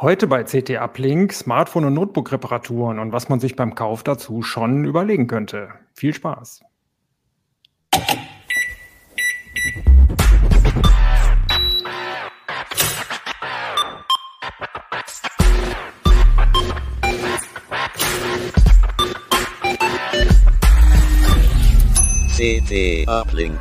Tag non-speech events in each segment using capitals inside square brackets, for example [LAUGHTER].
Heute bei CT Uplink Smartphone- und Notebook-Reparaturen und was man sich beim Kauf dazu schon überlegen könnte. Viel Spaß! CT Uplink.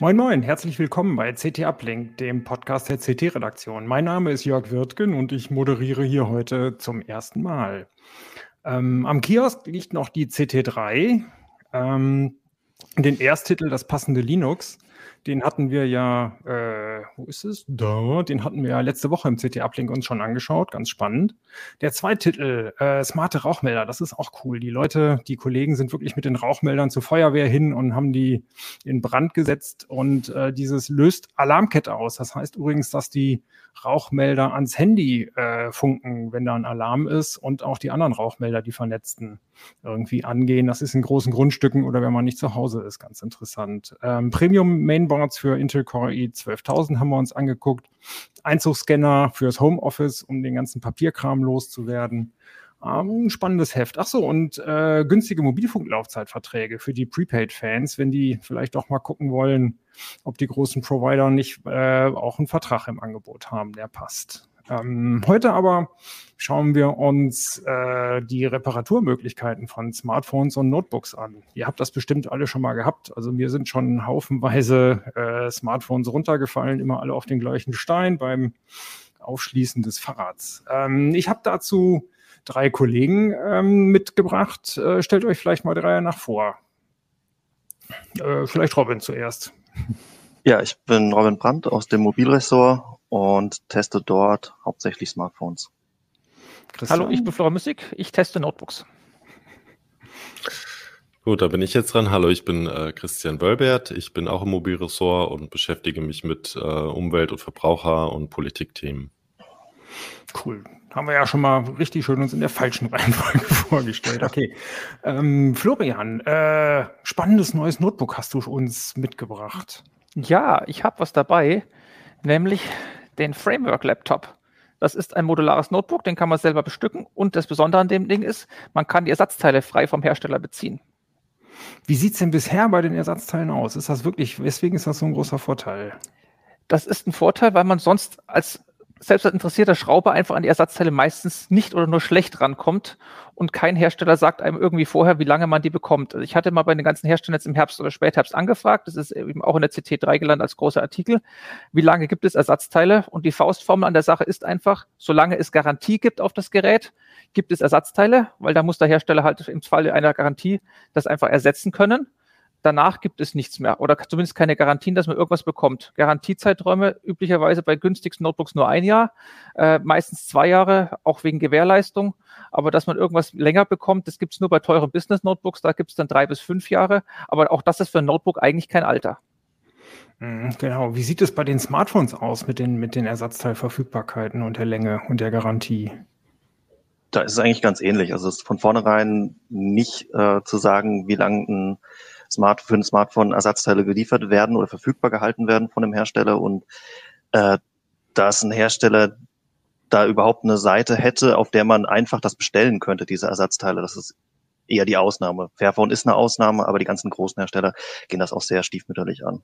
Moin Moin, herzlich willkommen bei CT Uplink, dem Podcast der CT-Redaktion. Mein Name ist Jörg Wirtgen und ich moderiere hier heute zum ersten Mal. Ähm, am Kiosk liegt noch die CT3, ähm, den Ersttitel Das passende Linux. Den hatten wir ja, äh, wo ist es? Da, den hatten wir ja letzte Woche im CT-Uplink uns schon angeschaut, ganz spannend. Der Zweititel, äh, smarte Rauchmelder, das ist auch cool. Die Leute, die Kollegen sind wirklich mit den Rauchmeldern zur Feuerwehr hin und haben die in Brand gesetzt und äh, dieses löst Alarmkette aus. Das heißt übrigens, dass die Rauchmelder ans Handy äh, funken, wenn da ein Alarm ist und auch die anderen Rauchmelder, die vernetzten, irgendwie angehen. Das ist in großen Grundstücken oder wenn man nicht zu Hause ist, ganz interessant. Ähm, Premium Mainboards für Intel Core i12000 haben wir uns angeguckt. Einzugsscanner fürs Homeoffice, um den ganzen Papierkram loszuwerden. Ähm, spannendes Heft. Ach so, und äh, günstige Mobilfunklaufzeitverträge für die Prepaid-Fans, wenn die vielleicht auch mal gucken wollen, ob die großen Provider nicht äh, auch einen Vertrag im Angebot haben, der passt. Ähm, heute aber schauen wir uns äh, die Reparaturmöglichkeiten von Smartphones und Notebooks an. Ihr habt das bestimmt alle schon mal gehabt. Also mir sind schon haufenweise äh, Smartphones runtergefallen, immer alle auf den gleichen Stein beim Aufschließen des Fahrrads. Ähm, ich habe dazu drei Kollegen ähm, mitgebracht. Äh, stellt euch vielleicht mal drei nach vor. Äh, vielleicht Robin zuerst. Ja, ich bin Robin Brandt aus dem Mobilressort und teste dort hauptsächlich Smartphones. Christian. Hallo, ich bin Flora Müssig, ich teste Notebooks. Gut, da bin ich jetzt dran. Hallo, ich bin äh, Christian Wölbert. Ich bin auch im Mobilressort und beschäftige mich mit äh, Umwelt- und Verbraucher- und Politikthemen. Cool. Haben wir ja schon mal richtig schön uns in der falschen Reihenfolge [LAUGHS] vorgestellt. Okay. ähm, Florian, äh, spannendes neues Notebook hast du uns mitgebracht. Ja, ich habe was dabei, nämlich den Framework Laptop. Das ist ein modulares Notebook, den kann man selber bestücken. Und das Besondere an dem Ding ist, man kann die Ersatzteile frei vom Hersteller beziehen. Wie sieht es denn bisher bei den Ersatzteilen aus? Ist das wirklich, weswegen ist das so ein großer Vorteil? Das ist ein Vorteil, weil man sonst als selbst als interessierter Schrauber einfach an die Ersatzteile meistens nicht oder nur schlecht rankommt und kein Hersteller sagt einem irgendwie vorher, wie lange man die bekommt. Also ich hatte mal bei den ganzen Herstellern jetzt im Herbst oder Spätherbst angefragt, das ist eben auch in der CT3 gelandet als großer Artikel, wie lange gibt es Ersatzteile und die Faustformel an der Sache ist einfach, solange es Garantie gibt auf das Gerät, gibt es Ersatzteile, weil da muss der Hersteller halt im Falle einer Garantie das einfach ersetzen können danach gibt es nichts mehr oder zumindest keine Garantien, dass man irgendwas bekommt. Garantiezeiträume üblicherweise bei günstigsten Notebooks nur ein Jahr, äh, meistens zwei Jahre, auch wegen Gewährleistung. Aber dass man irgendwas länger bekommt, das gibt es nur bei teuren Business-Notebooks, da gibt es dann drei bis fünf Jahre. Aber auch das ist für ein Notebook eigentlich kein Alter. Mhm, genau. Wie sieht es bei den Smartphones aus mit den, mit den Ersatzteilverfügbarkeiten und der Länge und der Garantie? Da ist es eigentlich ganz ähnlich. Also es ist von vornherein nicht äh, zu sagen, wie lang ein Smart für ein Smartphone Ersatzteile geliefert werden oder verfügbar gehalten werden von dem Hersteller. Und äh, da ist ein Hersteller da überhaupt eine Seite hätte, auf der man einfach das bestellen könnte, diese Ersatzteile, das ist eher die Ausnahme. Fairphone ist eine Ausnahme, aber die ganzen großen Hersteller gehen das auch sehr stiefmütterlich an.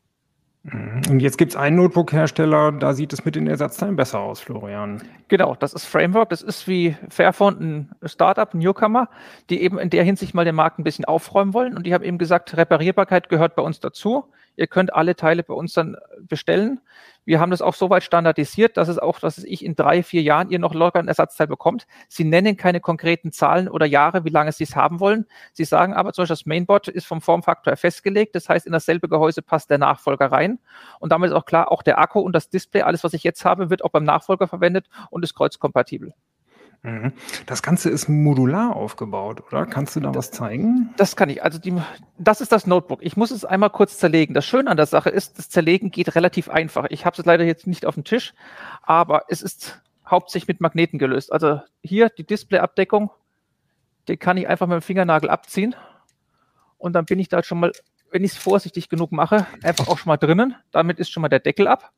Mhm. Und jetzt gibt es einen Notebook-Hersteller, da sieht es mit den Ersatzteilen besser aus, Florian. Genau, das ist Framework. Das ist wie Fairphone ein Startup, ein Newcomer, die eben in der Hinsicht mal den Markt ein bisschen aufräumen wollen. Und die haben eben gesagt, Reparierbarkeit gehört bei uns dazu. Ihr könnt alle Teile bei uns dann bestellen. Wir haben das auch soweit standardisiert, dass es auch, dass ich in drei, vier Jahren ihr noch locker ein Ersatzteil bekommt. Sie nennen keine konkreten Zahlen oder Jahre, wie lange Sie es haben wollen. Sie sagen aber zum Beispiel, das Mainboard ist vom Formfaktor festgelegt. Das heißt, in dasselbe Gehäuse passt der Nachfolger rein. Und damit ist auch klar, auch der Akku und das Display, alles, was ich jetzt habe, wird auch beim Nachfolger verwendet und ist kreuzkompatibel. Mhm. Das Ganze ist modular aufgebaut, oder? Kannst du da was zeigen? Das kann ich. Also die, das ist das Notebook. Ich muss es einmal kurz zerlegen. Das Schöne an der Sache ist, das Zerlegen geht relativ einfach. Ich habe es leider jetzt nicht auf dem Tisch, aber es ist hauptsächlich mit Magneten gelöst. Also hier die Displayabdeckung, die kann ich einfach mit dem Fingernagel abziehen und dann bin ich da schon mal, wenn ich es vorsichtig genug mache, einfach auch schon mal drinnen. Damit ist schon mal der Deckel ab.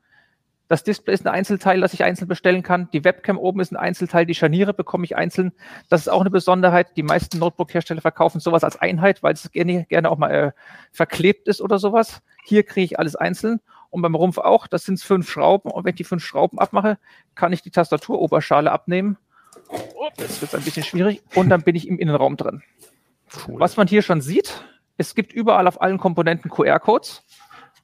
Das Display ist ein Einzelteil, das ich einzeln bestellen kann. Die Webcam oben ist ein Einzelteil. Die Scharniere bekomme ich einzeln. Das ist auch eine Besonderheit. Die meisten Notebook-Hersteller verkaufen sowas als Einheit, weil es gerne, gerne auch mal äh, verklebt ist oder sowas. Hier kriege ich alles einzeln. Und beim Rumpf auch. Das sind fünf Schrauben. Und wenn ich die fünf Schrauben abmache, kann ich die Tastaturoberschale abnehmen. Oh, jetzt wird es ein bisschen schwierig. Und dann bin ich im Innenraum drin. Cool. Was man hier schon sieht, es gibt überall auf allen Komponenten QR-Codes.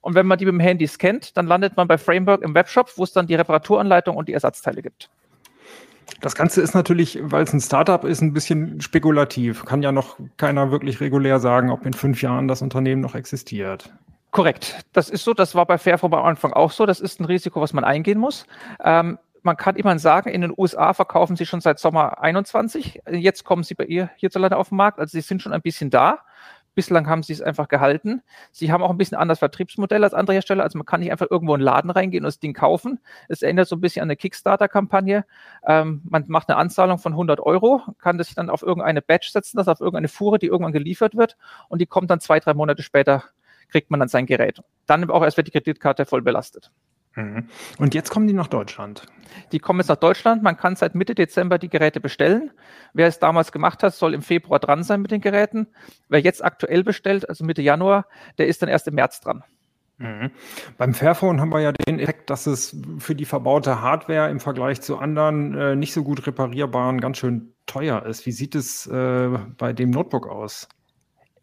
Und wenn man die mit dem Handy scannt, dann landet man bei Framework im Webshop, wo es dann die Reparaturanleitung und die Ersatzteile gibt. Das Ganze ist natürlich, weil es ein Startup ist, ein bisschen spekulativ. Kann ja noch keiner wirklich regulär sagen, ob in fünf Jahren das Unternehmen noch existiert. Korrekt. Das ist so. Das war bei Fairphone am Anfang auch so. Das ist ein Risiko, was man eingehen muss. Ähm, man kann immer sagen, in den USA verkaufen sie schon seit Sommer 21. Jetzt kommen sie bei ihr hierzulande auf den Markt. Also sie sind schon ein bisschen da. Bislang haben sie es einfach gehalten. Sie haben auch ein bisschen anderes Vertriebsmodell als andere Hersteller. Also man kann nicht einfach irgendwo in einen Laden reingehen und das Ding kaufen. Es erinnert so ein bisschen an eine Kickstarter-Kampagne. Ähm, man macht eine Anzahlung von 100 Euro, kann das dann auf irgendeine Badge setzen, das auf irgendeine Fuhre, die irgendwann geliefert wird und die kommt dann zwei, drei Monate später, kriegt man dann sein Gerät. Dann auch erst wird die Kreditkarte voll belastet. Mhm. Und jetzt kommen die nach Deutschland. Die kommen jetzt nach Deutschland. Man kann seit Mitte Dezember die Geräte bestellen. Wer es damals gemacht hat, soll im Februar dran sein mit den Geräten. Wer jetzt aktuell bestellt, also Mitte Januar, der ist dann erst im März dran. Mhm. Beim Fairphone haben wir ja den Effekt, dass es für die verbaute Hardware im Vergleich zu anderen äh, nicht so gut reparierbaren ganz schön teuer ist. Wie sieht es äh, bei dem Notebook aus?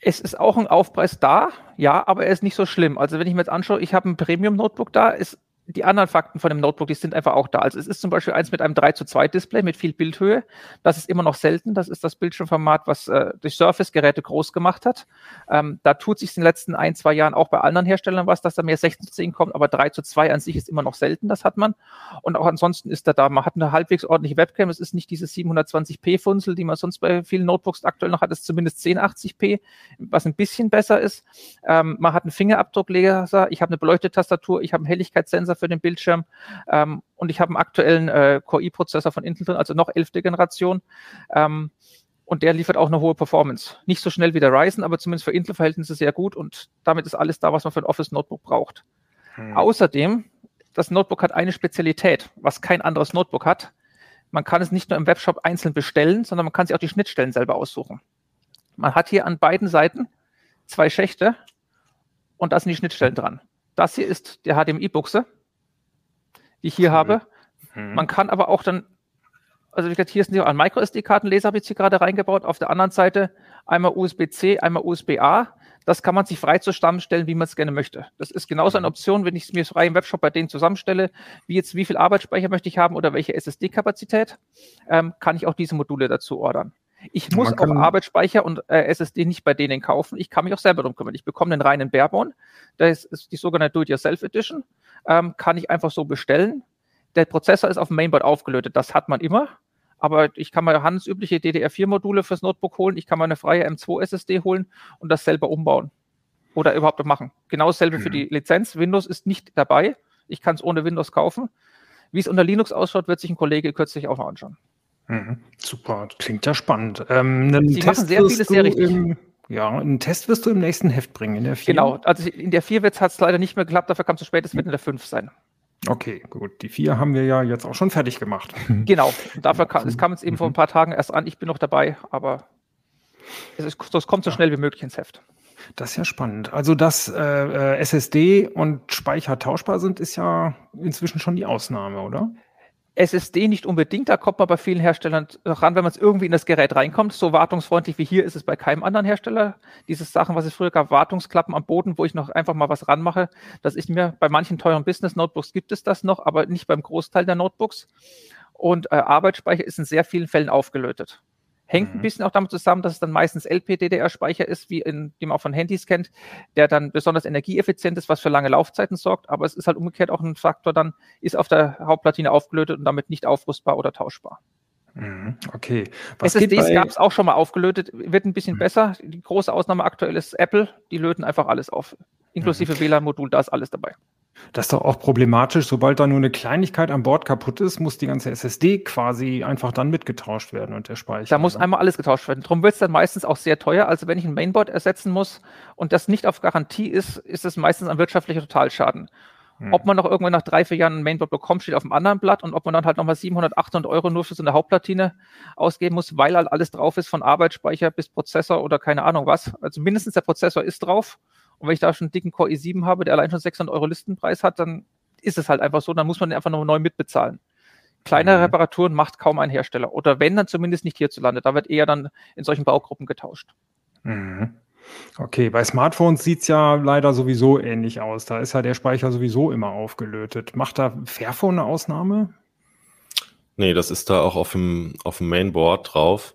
Es ist auch ein Aufpreis da, ja, aber er ist nicht so schlimm. Also wenn ich mir jetzt anschaue, ich habe ein Premium-Notebook da, ist die anderen Fakten von dem Notebook, die sind einfach auch da. Also es ist zum Beispiel eins mit einem 3 zu 2 Display mit viel Bildhöhe. Das ist immer noch selten. Das ist das Bildschirmformat, was äh, durch Surface-Geräte groß gemacht hat. Ähm, da tut sich in den letzten ein, zwei Jahren auch bei anderen Herstellern was, dass da mehr 16 zu 10 kommt, aber 3 zu 2 an sich ist immer noch selten, das hat man. Und auch ansonsten ist da da, man hat eine halbwegs ordentliche Webcam. Es ist nicht diese 720p-Funzel, die man sonst bei vielen Notebooks aktuell noch hat. Es ist zumindest 1080p, was ein bisschen besser ist. Ähm, man hat einen Fingerabdruckleser. Ich habe eine beleuchtete Tastatur. Ich habe einen Helligkeitssensor für den Bildschirm. Ähm, und ich habe einen aktuellen äh, Core i-Prozessor von Intel drin, also noch elfte Generation. Ähm, und der liefert auch eine hohe Performance. Nicht so schnell wie der Ryzen, aber zumindest für Intel-Verhältnisse sehr gut. Und damit ist alles da, was man für ein Office-Notebook braucht. Hm. Außerdem, das Notebook hat eine Spezialität, was kein anderes Notebook hat. Man kann es nicht nur im Webshop einzeln bestellen, sondern man kann sich auch die Schnittstellen selber aussuchen. Man hat hier an beiden Seiten zwei Schächte und da sind die Schnittstellen dran. Das hier ist der HDMI-Buchse die ich hier cool. habe. Mhm. Man kann aber auch dann, also wie gesagt, hier ist ein Micro-SD-Kartenleser, habe ich hier gerade reingebaut. Auf der anderen Seite einmal USB-C, einmal USB-A. Das kann man sich frei zusammenstellen, wie man es gerne möchte. Das ist genauso eine mhm. Option, wenn ich es mir frei im Webshop bei denen zusammenstelle, wie jetzt wie viel Arbeitsspeicher möchte ich haben oder welche SSD-Kapazität, ähm, kann ich auch diese Module dazu ordern. Ich muss auch Arbeitsspeicher und äh, SSD nicht bei denen kaufen. Ich kann mich auch selber darum kümmern. Ich bekomme einen reinen Barebone. Das ist die sogenannte Do-it-yourself Edition ähm, kann ich einfach so bestellen. Der Prozessor ist auf dem Mainboard aufgelötet, das hat man immer. Aber ich kann mal handelsübliche DDR4-Module fürs Notebook holen, ich kann mal eine freie M2 SSD holen und das selber umbauen. Oder überhaupt machen. Genau dasselbe mhm. für die Lizenz. Windows ist nicht dabei. Ich kann es ohne Windows kaufen. Wie es unter Linux ausschaut, wird sich ein Kollege kürzlich auch noch anschauen. Mhm. Super, klingt ja spannend. Ähm, Sie machen sehr vieles sehr richtig. Im, ja, einen Test wirst du im nächsten Heft bringen, in der 4. Genau, also in der 4 hat es leider nicht mehr geklappt, dafür kam es zu spät, es wird in der 5 sein. Okay, gut. Die 4 haben wir ja jetzt auch schon fertig gemacht. [LAUGHS] Genau, dafür kam, es kam jetzt eben vor ein paar Tagen erst an, ich bin noch dabei, aber es, ist, es kommt so schnell wie möglich ins Heft. Das ist ja spannend. Also, dass äh, äh SSD und Speicher tauschbar sind, ist ja inzwischen schon die Ausnahme, oder? SSD nicht unbedingt, da kommt man bei vielen Herstellern ran, wenn man es irgendwie in das Gerät reinkommt. So wartungsfreundlich wie hier ist es bei keinem anderen Hersteller. Diese Sachen, was es früher gab, Wartungsklappen am Boden, wo ich noch einfach mal was ranmache, das ist mir, bei manchen teuren Business-Notebooks gibt es das noch, aber nicht beim Großteil der Notebooks. Und äh, Arbeitsspeicher ist in sehr vielen Fällen aufgelötet. Hängt mhm. ein bisschen auch damit zusammen, dass es dann meistens LPDDR-Speicher ist, wie in, die man auch von Handys kennt, der dann besonders energieeffizient ist, was für lange Laufzeiten sorgt. Aber es ist halt umgekehrt auch ein Faktor, dann ist auf der Hauptplatine aufgelötet und damit nicht aufrüstbar oder tauschbar. Mhm. Okay. Was SSDs gab es auch schon mal aufgelötet, wird ein bisschen mhm. besser. Die große Ausnahme aktuell ist Apple, die löten einfach alles auf. Inklusive mhm. WLAN-Modul, da ist alles dabei. Das ist doch auch problematisch. Sobald da nur eine Kleinigkeit an Bord kaputt ist, muss die ganze SSD quasi einfach dann mitgetauscht werden und der Speicher. Da muss einmal alles getauscht werden. Darum wird es dann meistens auch sehr teuer. Also wenn ich ein Mainboard ersetzen muss und das nicht auf Garantie ist, ist es meistens ein wirtschaftlicher Totalschaden. Hm. Ob man noch irgendwann nach drei, vier Jahren ein Mainboard bekommt, steht auf dem anderen Blatt und ob man dann halt nochmal 700, 800 Euro nur für so eine Hauptplatine ausgeben muss, weil halt alles drauf ist, von Arbeitsspeicher bis Prozessor oder keine Ahnung was. Also mindestens der Prozessor ist drauf und wenn ich da schon einen dicken Core i7 habe, der allein schon 600 Euro Listenpreis hat, dann ist es halt einfach so, dann muss man den einfach noch neu mitbezahlen. Kleinere mhm. Reparaturen macht kaum ein Hersteller. Oder wenn, dann zumindest nicht hierzulande. Da wird eher dann in solchen Baugruppen getauscht. Mhm. Okay, bei Smartphones sieht es ja leider sowieso ähnlich aus. Da ist ja der Speicher sowieso immer aufgelötet. Macht da Fairphone eine Ausnahme? Nee, das ist da auch auf dem, auf dem Mainboard drauf.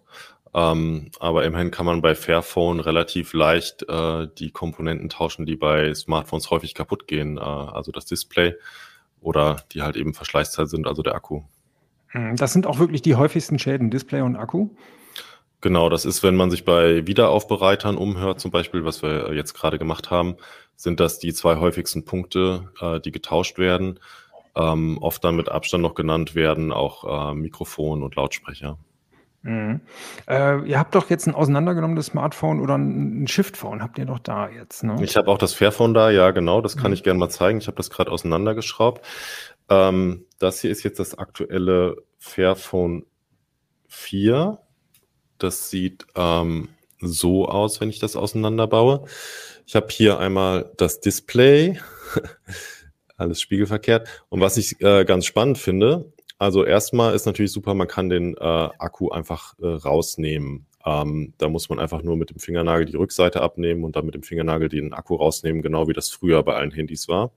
Ähm, aber immerhin kann man bei Fairphone relativ leicht äh, die Komponenten tauschen, die bei Smartphones häufig kaputt gehen. Äh, also das Display oder die halt eben Verschleißzeit sind, also der Akku. Hm, das sind auch wirklich die häufigsten Schäden, Display und Akku? Genau, das ist, wenn man sich bei Wiederaufbereitern umhört, zum Beispiel, was wir jetzt gerade gemacht haben, sind das die zwei häufigsten Punkte, äh, die getauscht werden. Ähm, oft dann mit Abstand noch genannt werden, auch äh, Mikrofon und Lautsprecher. Mhm. Äh, ihr habt doch jetzt ein auseinandergenommenes Smartphone oder ein Shift-Phone, habt ihr doch da jetzt, ne? Ich habe auch das Fairphone da, ja, genau, das kann mhm. ich gerne mal zeigen. Ich habe das gerade auseinandergeschraubt. Ähm, das hier ist jetzt das aktuelle Fairphone 4. Das sieht ähm, so aus, wenn ich das auseinanderbaue. Ich habe hier einmal das Display, [LAUGHS] alles spiegelverkehrt. Und was ich äh, ganz spannend finde, also erstmal ist natürlich super, man kann den äh, Akku einfach äh, rausnehmen. Ähm, da muss man einfach nur mit dem Fingernagel die Rückseite abnehmen und dann mit dem Fingernagel den Akku rausnehmen, genau wie das früher bei allen Handys war.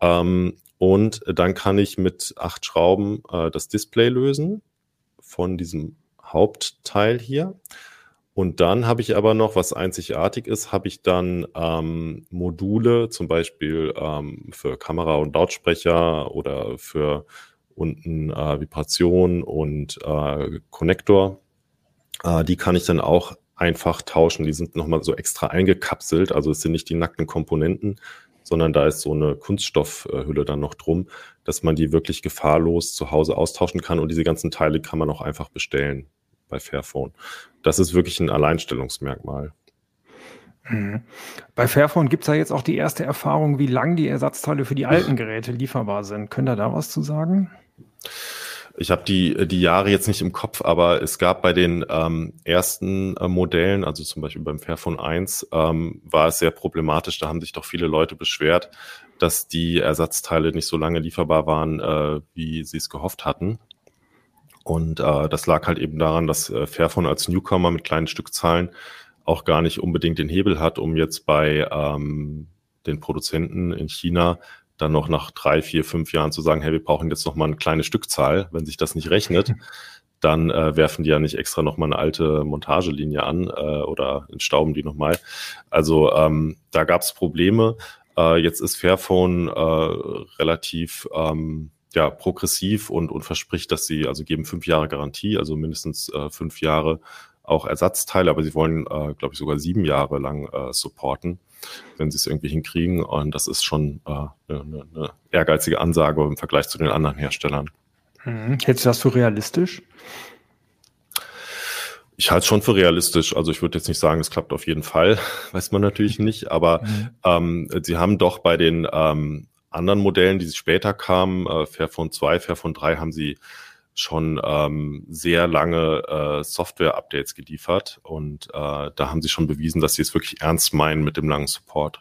Ähm, und dann kann ich mit acht Schrauben äh, das Display lösen von diesem Hauptteil hier. Und dann habe ich aber noch, was einzigartig ist, habe ich dann ähm, Module, zum Beispiel ähm, für Kamera und Lautsprecher oder für unten äh, Vibration und äh, Connector. Äh, die kann ich dann auch einfach tauschen. Die sind nochmal so extra eingekapselt. Also es sind nicht die nackten Komponenten, sondern da ist so eine Kunststoffhülle dann noch drum, dass man die wirklich gefahrlos zu Hause austauschen kann. Und diese ganzen Teile kann man auch einfach bestellen bei Fairphone. Das ist wirklich ein Alleinstellungsmerkmal. Mhm. Bei Fairphone gibt es ja jetzt auch die erste Erfahrung, wie lang die Ersatzteile für die alten [LAUGHS] Geräte lieferbar sind. Könnt ihr da was zu sagen? Ich habe die, die Jahre jetzt nicht im Kopf, aber es gab bei den ähm, ersten äh, Modellen, also zum Beispiel beim Fairphone 1, ähm, war es sehr problematisch. Da haben sich doch viele Leute beschwert, dass die Ersatzteile nicht so lange lieferbar waren, äh, wie sie es gehofft hatten. Und äh, das lag halt eben daran, dass äh, Fairphone als Newcomer mit kleinen Stückzahlen auch gar nicht unbedingt den Hebel hat, um jetzt bei ähm, den Produzenten in China dann noch nach drei, vier, fünf Jahren zu sagen, hey, wir brauchen jetzt noch mal eine kleine Stückzahl, wenn sich das nicht rechnet, [LAUGHS] dann äh, werfen die ja nicht extra noch mal eine alte Montagelinie an äh, oder entstauben die noch mal. Also ähm, da gab es Probleme. Äh, jetzt ist Fairphone äh, relativ ähm, ja, progressiv und, und verspricht, dass sie, also geben fünf Jahre Garantie, also mindestens äh, fünf Jahre auch Ersatzteile, aber sie wollen, äh, glaube ich, sogar sieben Jahre lang äh, supporten wenn sie es irgendwie hinkriegen. Und das ist schon äh, eine, eine ehrgeizige Ansage im Vergleich zu den anderen Herstellern. Mhm. Hältst du das für realistisch? Ich halte es schon für realistisch. Also ich würde jetzt nicht sagen, es klappt auf jeden Fall, [LAUGHS] weiß man natürlich nicht. Aber mhm. ähm, sie haben doch bei den ähm, anderen Modellen, die später kamen, äh, Fairphone 2, Fairphone 3, haben sie schon ähm, sehr lange äh, Software-Updates geliefert und äh, da haben sie schon bewiesen, dass sie es wirklich ernst meinen mit dem langen Support.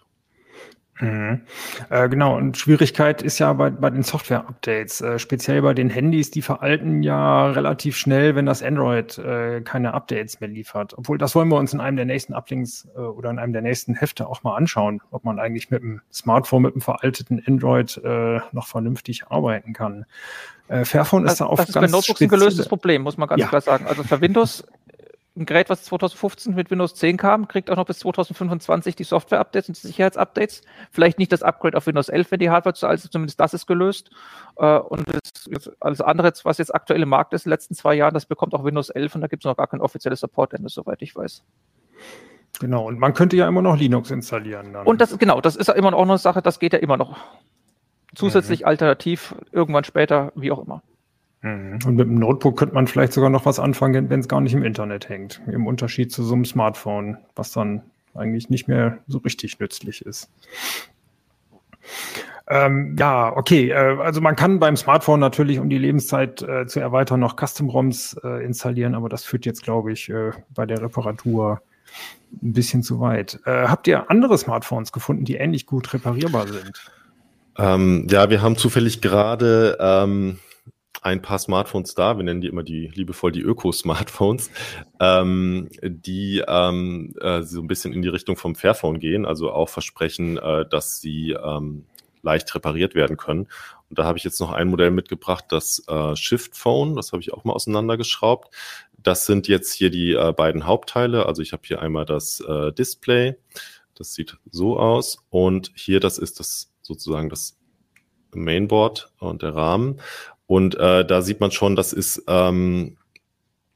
Mhm. Äh, genau, und Schwierigkeit ist ja bei, bei den Software-Updates, äh, speziell bei den Handys, die veralten ja relativ schnell, wenn das Android äh, keine Updates mehr liefert. Obwohl, das wollen wir uns in einem der nächsten Uplinks äh, oder in einem der nächsten Hefte auch mal anschauen, ob man eigentlich mit dem Smartphone, mit dem veralteten Android äh, noch vernünftig arbeiten kann. Äh, Fairphone ist also, da auch das ist ganz bei Notebooks ein gelöstes Problem, muss man ganz ja. klar sagen. Also für Windows ein Gerät, was 2015 mit Windows 10 kam, kriegt auch noch bis 2025 die Software-Updates und die Sicherheits-Updates. Vielleicht nicht das Upgrade auf Windows 11, wenn die Hardware zu alt ist, zumindest das ist gelöst. Äh, und das, alles andere, was jetzt aktuell im Markt ist, in den letzten zwei Jahren, das bekommt auch Windows 11 und da gibt es noch gar kein offizielles Support-Ende, soweit ich weiß. Genau, und man könnte ja immer noch Linux installieren. Dann. Und das, genau, das ist ja immer noch eine Sache, das geht ja immer noch. Zusätzlich mhm. alternativ, irgendwann später, wie auch immer. Mhm. Und mit dem Notebook könnte man vielleicht sogar noch was anfangen, wenn es gar nicht im Internet hängt. Im Unterschied zu so einem Smartphone, was dann eigentlich nicht mehr so richtig nützlich ist. Ähm, ja, okay. Äh, also man kann beim Smartphone natürlich, um die Lebenszeit äh, zu erweitern, noch Custom-ROMs äh, installieren, aber das führt jetzt, glaube ich, äh, bei der Reparatur ein bisschen zu weit. Äh, habt ihr andere Smartphones gefunden, die ähnlich gut reparierbar sind? Ähm, ja, wir haben zufällig gerade ähm, ein paar Smartphones da, wir nennen die immer die liebevoll die Öko-Smartphones, ähm, die ähm, äh, so ein bisschen in die Richtung vom Fairphone gehen, also auch versprechen, äh, dass sie ähm, leicht repariert werden können. Und da habe ich jetzt noch ein Modell mitgebracht, das äh, Shift Phone, das habe ich auch mal auseinandergeschraubt. Das sind jetzt hier die äh, beiden Hauptteile. Also ich habe hier einmal das äh, Display, das sieht so aus. Und hier, das ist das sozusagen das Mainboard und der Rahmen. Und äh, da sieht man schon, das ist ähm,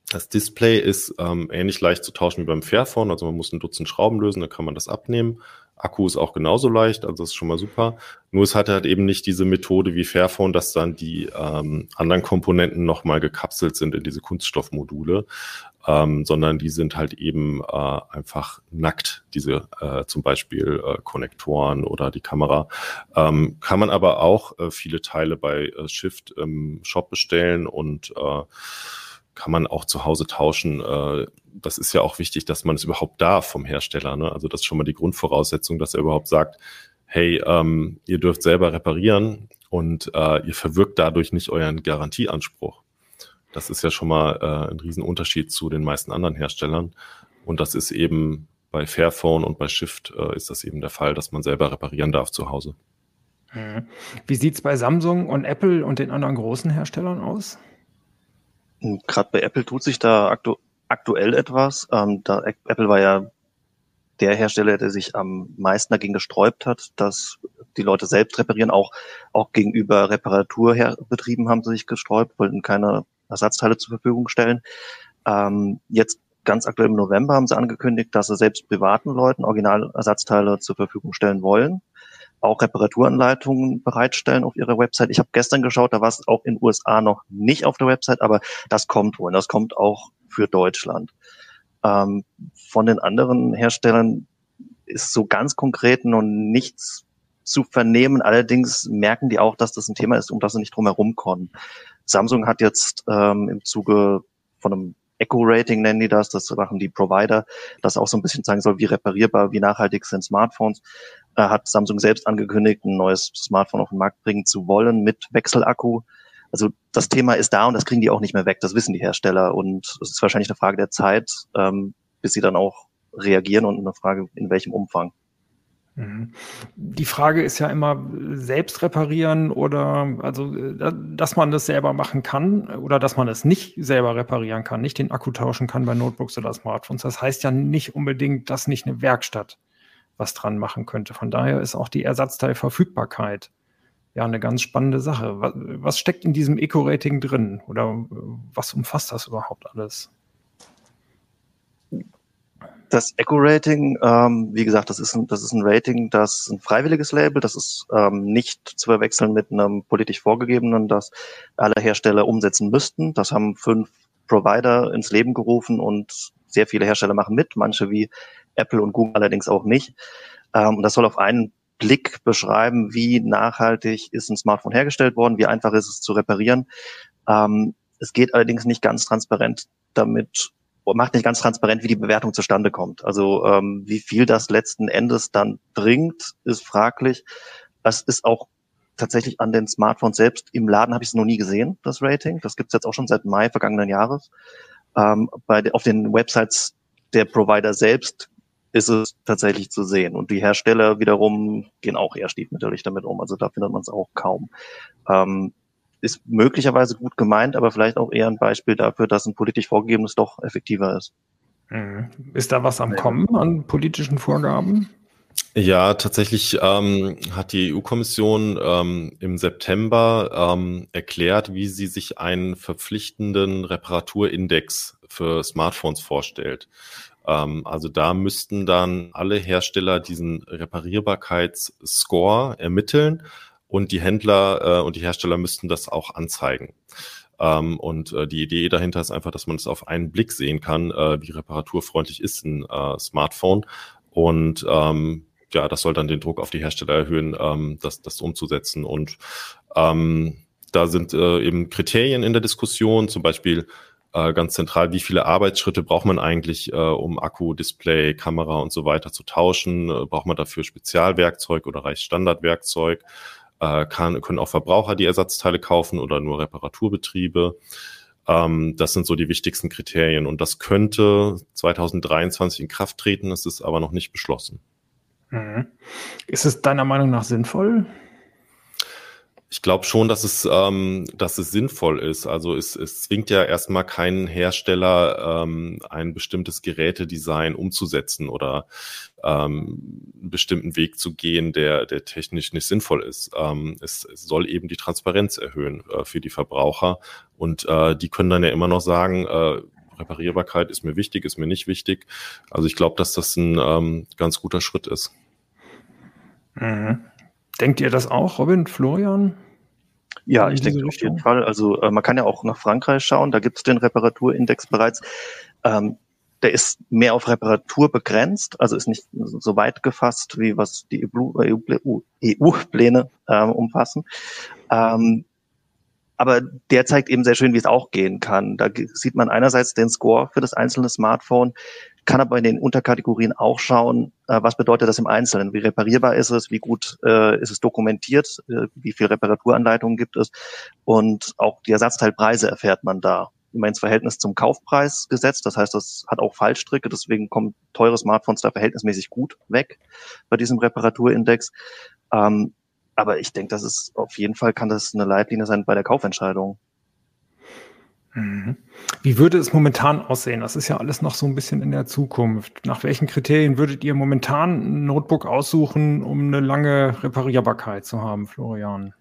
das Display ist ähm, ähnlich leicht zu tauschen wie beim Fairphone. Also man muss ein Dutzend Schrauben lösen, dann kann man das abnehmen. Akku ist auch genauso leicht, also das ist schon mal super. Nur es hat halt eben nicht diese Methode wie Fairphone, dass dann die ähm, anderen Komponenten nochmal gekapselt sind in diese Kunststoffmodule, ähm, sondern die sind halt eben äh, einfach nackt, diese äh, zum Beispiel äh, Konnektoren oder die Kamera. Ähm, kann man aber auch äh, viele Teile bei äh, Shift im Shop bestellen und äh, kann man auch zu Hause tauschen. Äh, das ist ja auch wichtig, dass man es überhaupt darf vom Hersteller. Ne? Also das ist schon mal die Grundvoraussetzung, dass er überhaupt sagt, hey, ähm, ihr dürft selber reparieren und äh, ihr verwirkt dadurch nicht euren Garantieanspruch. Das ist ja schon mal äh, ein Riesenunterschied zu den meisten anderen Herstellern. Und das ist eben bei Fairphone und bei Shift äh, ist das eben der Fall, dass man selber reparieren darf zu Hause. Mhm. Wie sieht es bei Samsung und Apple und den anderen großen Herstellern aus? Gerade bei Apple tut sich da aktu aktuell etwas. Ähm, da Apple war ja der Hersteller, der sich am meisten dagegen gesträubt hat, dass die Leute selbst reparieren. Auch, auch gegenüber Reparaturbetrieben haben sie sich gesträubt, wollten keine Ersatzteile zur Verfügung stellen. Ähm, jetzt ganz aktuell im November haben sie angekündigt, dass sie selbst privaten Leuten Originalersatzteile zur Verfügung stellen wollen auch Reparaturanleitungen bereitstellen auf ihrer Website. Ich habe gestern geschaut, da war es auch in den USA noch nicht auf der Website, aber das kommt wohl. Das kommt auch für Deutschland. Ähm, von den anderen Herstellern ist so ganz konkret noch nichts zu vernehmen. Allerdings merken die auch, dass das ein Thema ist, um das sie nicht drum herum kommen. Samsung hat jetzt ähm, im Zuge von einem Eco-Rating nennen die das, das machen die Provider, das auch so ein bisschen sagen soll, wie reparierbar, wie nachhaltig sind Smartphones. Da hat Samsung selbst angekündigt, ein neues Smartphone auf den Markt bringen zu wollen mit Wechselakku. Also das Thema ist da und das kriegen die auch nicht mehr weg, das wissen die Hersteller und es ist wahrscheinlich eine Frage der Zeit, ähm, bis sie dann auch reagieren und eine Frage, in welchem Umfang. Mhm. Die Frage ist ja immer selbst reparieren oder also äh, dass man das selber machen kann oder dass man es nicht selber reparieren kann, nicht den Akku tauschen kann bei Notebooks oder Smartphones. Das heißt ja nicht unbedingt, dass nicht eine Werkstatt was dran machen könnte. Von daher ist auch die Ersatzteilverfügbarkeit ja eine ganz spannende Sache. Was, was steckt in diesem Eco-Rating drin oder äh, was umfasst das überhaupt alles? Das Echo-Rating, ähm, wie gesagt, das ist, ein, das ist ein Rating, das ist ein freiwilliges Label, das ist ähm, nicht zu verwechseln mit einem politisch vorgegebenen, das alle Hersteller umsetzen müssten. Das haben fünf Provider ins Leben gerufen und sehr viele Hersteller machen mit, manche wie Apple und Google allerdings auch nicht. Ähm, das soll auf einen Blick beschreiben, wie nachhaltig ist ein Smartphone hergestellt worden, wie einfach ist es zu reparieren. Ähm, es geht allerdings nicht ganz transparent damit macht nicht ganz transparent, wie die Bewertung zustande kommt. Also ähm, wie viel das letzten Endes dann bringt, ist fraglich. Das ist auch tatsächlich an den Smartphones selbst. Im Laden habe ich es noch nie gesehen, das Rating. Das gibt es jetzt auch schon seit Mai vergangenen Jahres. Ähm, bei, auf den Websites der Provider selbst ist es tatsächlich zu sehen. Und die Hersteller wiederum gehen auch eher stiefmütterlich damit um. Also da findet man es auch kaum. Ähm, ist möglicherweise gut gemeint, aber vielleicht auch eher ein Beispiel dafür, dass ein politisch vorgegebenes doch effektiver ist. Mhm. Ist da was am Kommen an politischen Vorgaben? Ja, tatsächlich ähm, hat die EU-Kommission ähm, im September ähm, erklärt, wie sie sich einen verpflichtenden Reparaturindex für Smartphones vorstellt. Ähm, also da müssten dann alle Hersteller diesen Reparierbarkeitsscore ermitteln und die Händler äh, und die Hersteller müssten das auch anzeigen. Ähm, und äh, die Idee dahinter ist einfach, dass man es auf einen Blick sehen kann, äh, wie reparaturfreundlich ist ein äh, Smartphone. Und ähm, ja, das soll dann den Druck auf die Hersteller erhöhen, ähm, das, das umzusetzen. Und ähm, da sind äh, eben Kriterien in der Diskussion, zum Beispiel äh, ganz zentral, wie viele Arbeitsschritte braucht man eigentlich, äh, um Akku, Display, Kamera und so weiter zu tauschen? Äh, braucht man dafür Spezialwerkzeug oder reicht Standardwerkzeug? Äh, kann, können auch Verbraucher die Ersatzteile kaufen oder nur Reparaturbetriebe? Ähm, das sind so die wichtigsten Kriterien und das könnte 2023 in Kraft treten, es ist aber noch nicht beschlossen. Mhm. Ist es deiner Meinung nach sinnvoll? Ich glaube schon, dass es, ähm, dass es sinnvoll ist. Also es, es zwingt ja erstmal keinen Hersteller, ähm, ein bestimmtes Gerätedesign umzusetzen oder ähm, einen bestimmten Weg zu gehen, der, der technisch nicht sinnvoll ist. Ähm, es, es soll eben die Transparenz erhöhen äh, für die Verbraucher und äh, die können dann ja immer noch sagen, äh, Reparierbarkeit ist mir wichtig, ist mir nicht wichtig. Also ich glaube, dass das ein ähm, ganz guter Schritt ist. Mhm. Denkt ihr das auch, Robin, Florian? Ja, ich denke auf jeden Fall. Also äh, man kann ja auch nach Frankreich schauen, da gibt es den Reparaturindex bereits. Ähm, der ist mehr auf Reparatur begrenzt, also ist nicht so weit gefasst, wie was die EU-Pläne äh, umfassen. Ähm, aber der zeigt eben sehr schön, wie es auch gehen kann. Da sieht man einerseits den Score für das einzelne Smartphone, kann aber in den Unterkategorien auch schauen, äh, was bedeutet das im Einzelnen, wie reparierbar ist es, wie gut äh, ist es dokumentiert, äh, wie viel Reparaturanleitungen gibt es und auch die Ersatzteilpreise erfährt man da immer ins Verhältnis zum Kaufpreis gesetzt. Das heißt, das hat auch Fallstricke, deswegen kommen teure Smartphones da verhältnismäßig gut weg bei diesem Reparaturindex. Ähm, aber ich denke, das ist auf jeden Fall kann das eine Leitlinie sein bei der Kaufentscheidung. Mhm. Wie würde es momentan aussehen? Das ist ja alles noch so ein bisschen in der Zukunft. Nach welchen Kriterien würdet ihr momentan ein Notebook aussuchen, um eine lange Reparierbarkeit zu haben, Florian?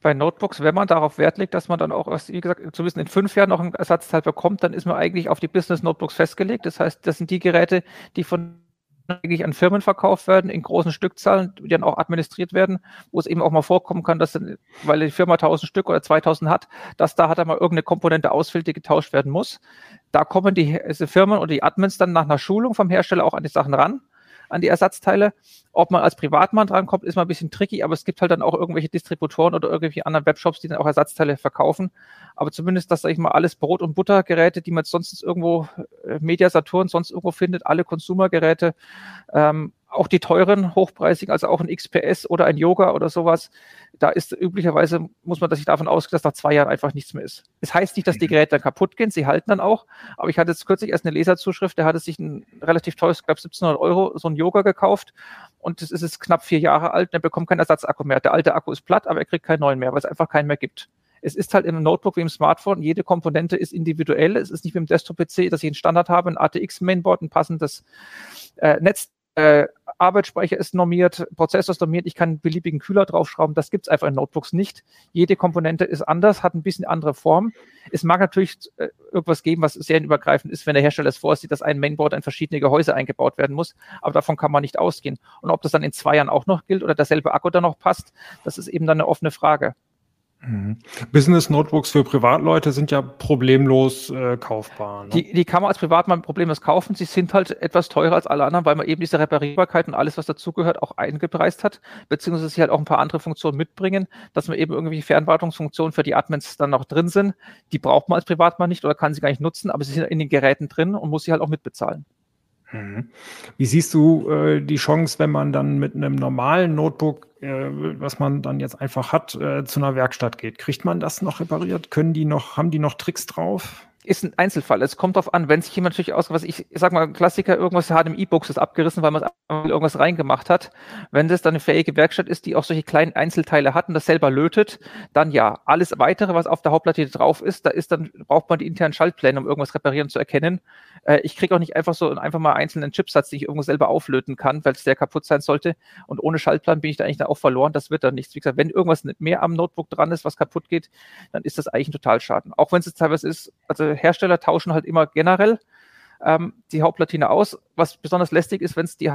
Bei Notebooks, wenn man darauf Wert legt, dass man dann auch, wie gesagt, zumindest in fünf Jahren noch ein Ersatzteil bekommt, dann ist man eigentlich auf die Business Notebooks festgelegt. Das heißt, das sind die Geräte, die von eigentlich an Firmen verkauft werden, in großen Stückzahlen, die dann auch administriert werden, wo es eben auch mal vorkommen kann, dass, dann, weil die Firma 1000 Stück oder 2000 hat, dass da hat er mal irgendeine Komponente ausfällt, die getauscht werden muss. Da kommen die, die Firmen oder die Admins dann nach einer Schulung vom Hersteller auch an die Sachen ran an die Ersatzteile. Ob man als Privatmann drankommt, ist mal ein bisschen tricky, aber es gibt halt dann auch irgendwelche Distributoren oder irgendwelche anderen Webshops, die dann auch Ersatzteile verkaufen. Aber zumindest, dass, sag ich mal, alles Brot- und Buttergeräte, die man sonst irgendwo, äh, Media Saturn sonst irgendwo findet, alle Consumergeräte, ähm, auch die teuren, hochpreisigen, also auch ein XPS oder ein Yoga oder sowas, da ist üblicherweise, muss man sich davon ausgehen, dass nach zwei Jahren einfach nichts mehr ist. Es das heißt nicht, dass die mhm. Geräte dann kaputt gehen, sie halten dann auch, aber ich hatte jetzt kürzlich erst eine Leserzuschrift, der hatte sich ein relativ teures, ich glaube 1700 Euro, so ein Yoga gekauft und das ist jetzt knapp vier Jahre alt und er bekommt keinen Ersatzakku mehr. Der alte Akku ist platt, aber er kriegt keinen neuen mehr, weil es einfach keinen mehr gibt. Es ist halt im Notebook wie im Smartphone, jede Komponente ist individuell. Es ist nicht wie im Desktop-PC, dass ich einen Standard habe, ein ATX-Mainboard, ein passendes äh, Netz äh, Arbeitsspeicher ist normiert, Prozessor ist normiert, ich kann einen beliebigen Kühler draufschrauben. Das gibt es einfach in Notebooks nicht. Jede Komponente ist anders, hat ein bisschen andere Form. Es mag natürlich äh, irgendwas geben, was sehr übergreifend ist, wenn der Hersteller es vorsieht, dass ein Mainboard in verschiedene Gehäuse eingebaut werden muss. Aber davon kann man nicht ausgehen. Und ob das dann in zwei Jahren auch noch gilt oder derselbe Akku dann noch passt, das ist eben dann eine offene Frage. Mhm. Business Notebooks für Privatleute sind ja problemlos äh, kaufbar. Ne? Die, die kann man als Privatmann problemlos kaufen. Sie sind halt etwas teurer als alle anderen, weil man eben diese Reparierbarkeit und alles, was dazugehört, auch eingepreist hat, beziehungsweise sie halt auch ein paar andere Funktionen mitbringen, dass man eben irgendwie Fernwartungsfunktionen für die Admins dann noch drin sind. Die braucht man als Privatmann nicht oder kann sie gar nicht nutzen, aber sie sind in den Geräten drin und muss sie halt auch mitbezahlen. Mhm. Wie siehst du äh, die Chance, wenn man dann mit einem normalen Notebook, äh, was man dann jetzt einfach hat, äh, zu einer Werkstatt geht? Kriegt man das noch repariert? Können die noch, haben die noch Tricks drauf? ist ein Einzelfall. Es kommt darauf an, wenn sich jemand natürlich aus, was ich, ich sag mal, Klassiker, irgendwas HDMI-Books ist abgerissen, weil man irgendwas reingemacht hat. Wenn das dann eine fähige Werkstatt ist, die auch solche kleinen Einzelteile hat und das selber lötet, dann ja. Alles weitere, was auf der Hauptplatte drauf ist, da ist dann, braucht man die internen Schaltpläne, um irgendwas reparieren zu erkennen. Äh, ich kriege auch nicht einfach so einfach mal einzelnen Chipsatz, den ich irgendwo selber auflöten kann, weil es der kaputt sein sollte. Und ohne Schaltplan bin ich da eigentlich da auch verloren. Das wird dann nichts. Wie gesagt, wenn irgendwas mehr am Notebook dran ist, was kaputt geht, dann ist das eigentlich ein Totalschaden. Auch wenn es teilweise ist, also Hersteller tauschen halt immer generell ähm, die Hauptplatine aus. Was besonders lästig ist, wenn es die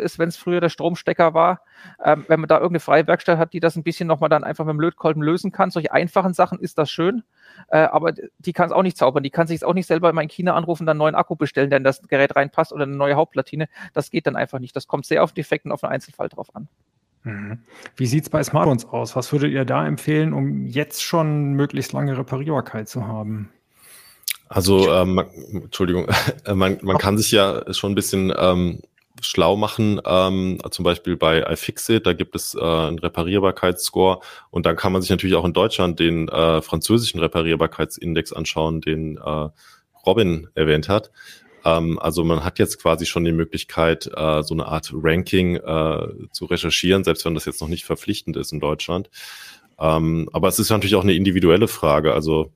ist, wenn es früher der Stromstecker war, ähm, wenn man da irgendeine freie Werkstatt hat, die das ein bisschen nochmal dann einfach mit dem Lötkolben lösen kann. Solche einfachen Sachen ist das schön, äh, aber die kann es auch nicht zaubern. Die kann sich auch nicht selber in China anrufen, dann einen neuen Akku bestellen, der in das Gerät reinpasst oder eine neue Hauptplatine. Das geht dann einfach nicht. Das kommt sehr auf Defekten auf einen Einzelfall drauf an. Mhm. Wie sieht es bei Smartphones aus? Was würdet ihr da empfehlen, um jetzt schon möglichst lange Reparierbarkeit zu haben? Also, ähm, Entschuldigung, [LAUGHS] man, man kann sich ja schon ein bisschen ähm, schlau machen, ähm, zum Beispiel bei iFixit, da gibt es äh, einen Reparierbarkeitsscore und dann kann man sich natürlich auch in Deutschland den äh, französischen Reparierbarkeitsindex anschauen, den äh, Robin erwähnt hat. Ähm, also man hat jetzt quasi schon die Möglichkeit, äh, so eine Art Ranking äh, zu recherchieren, selbst wenn das jetzt noch nicht verpflichtend ist in Deutschland. Ähm, aber es ist natürlich auch eine individuelle Frage. Also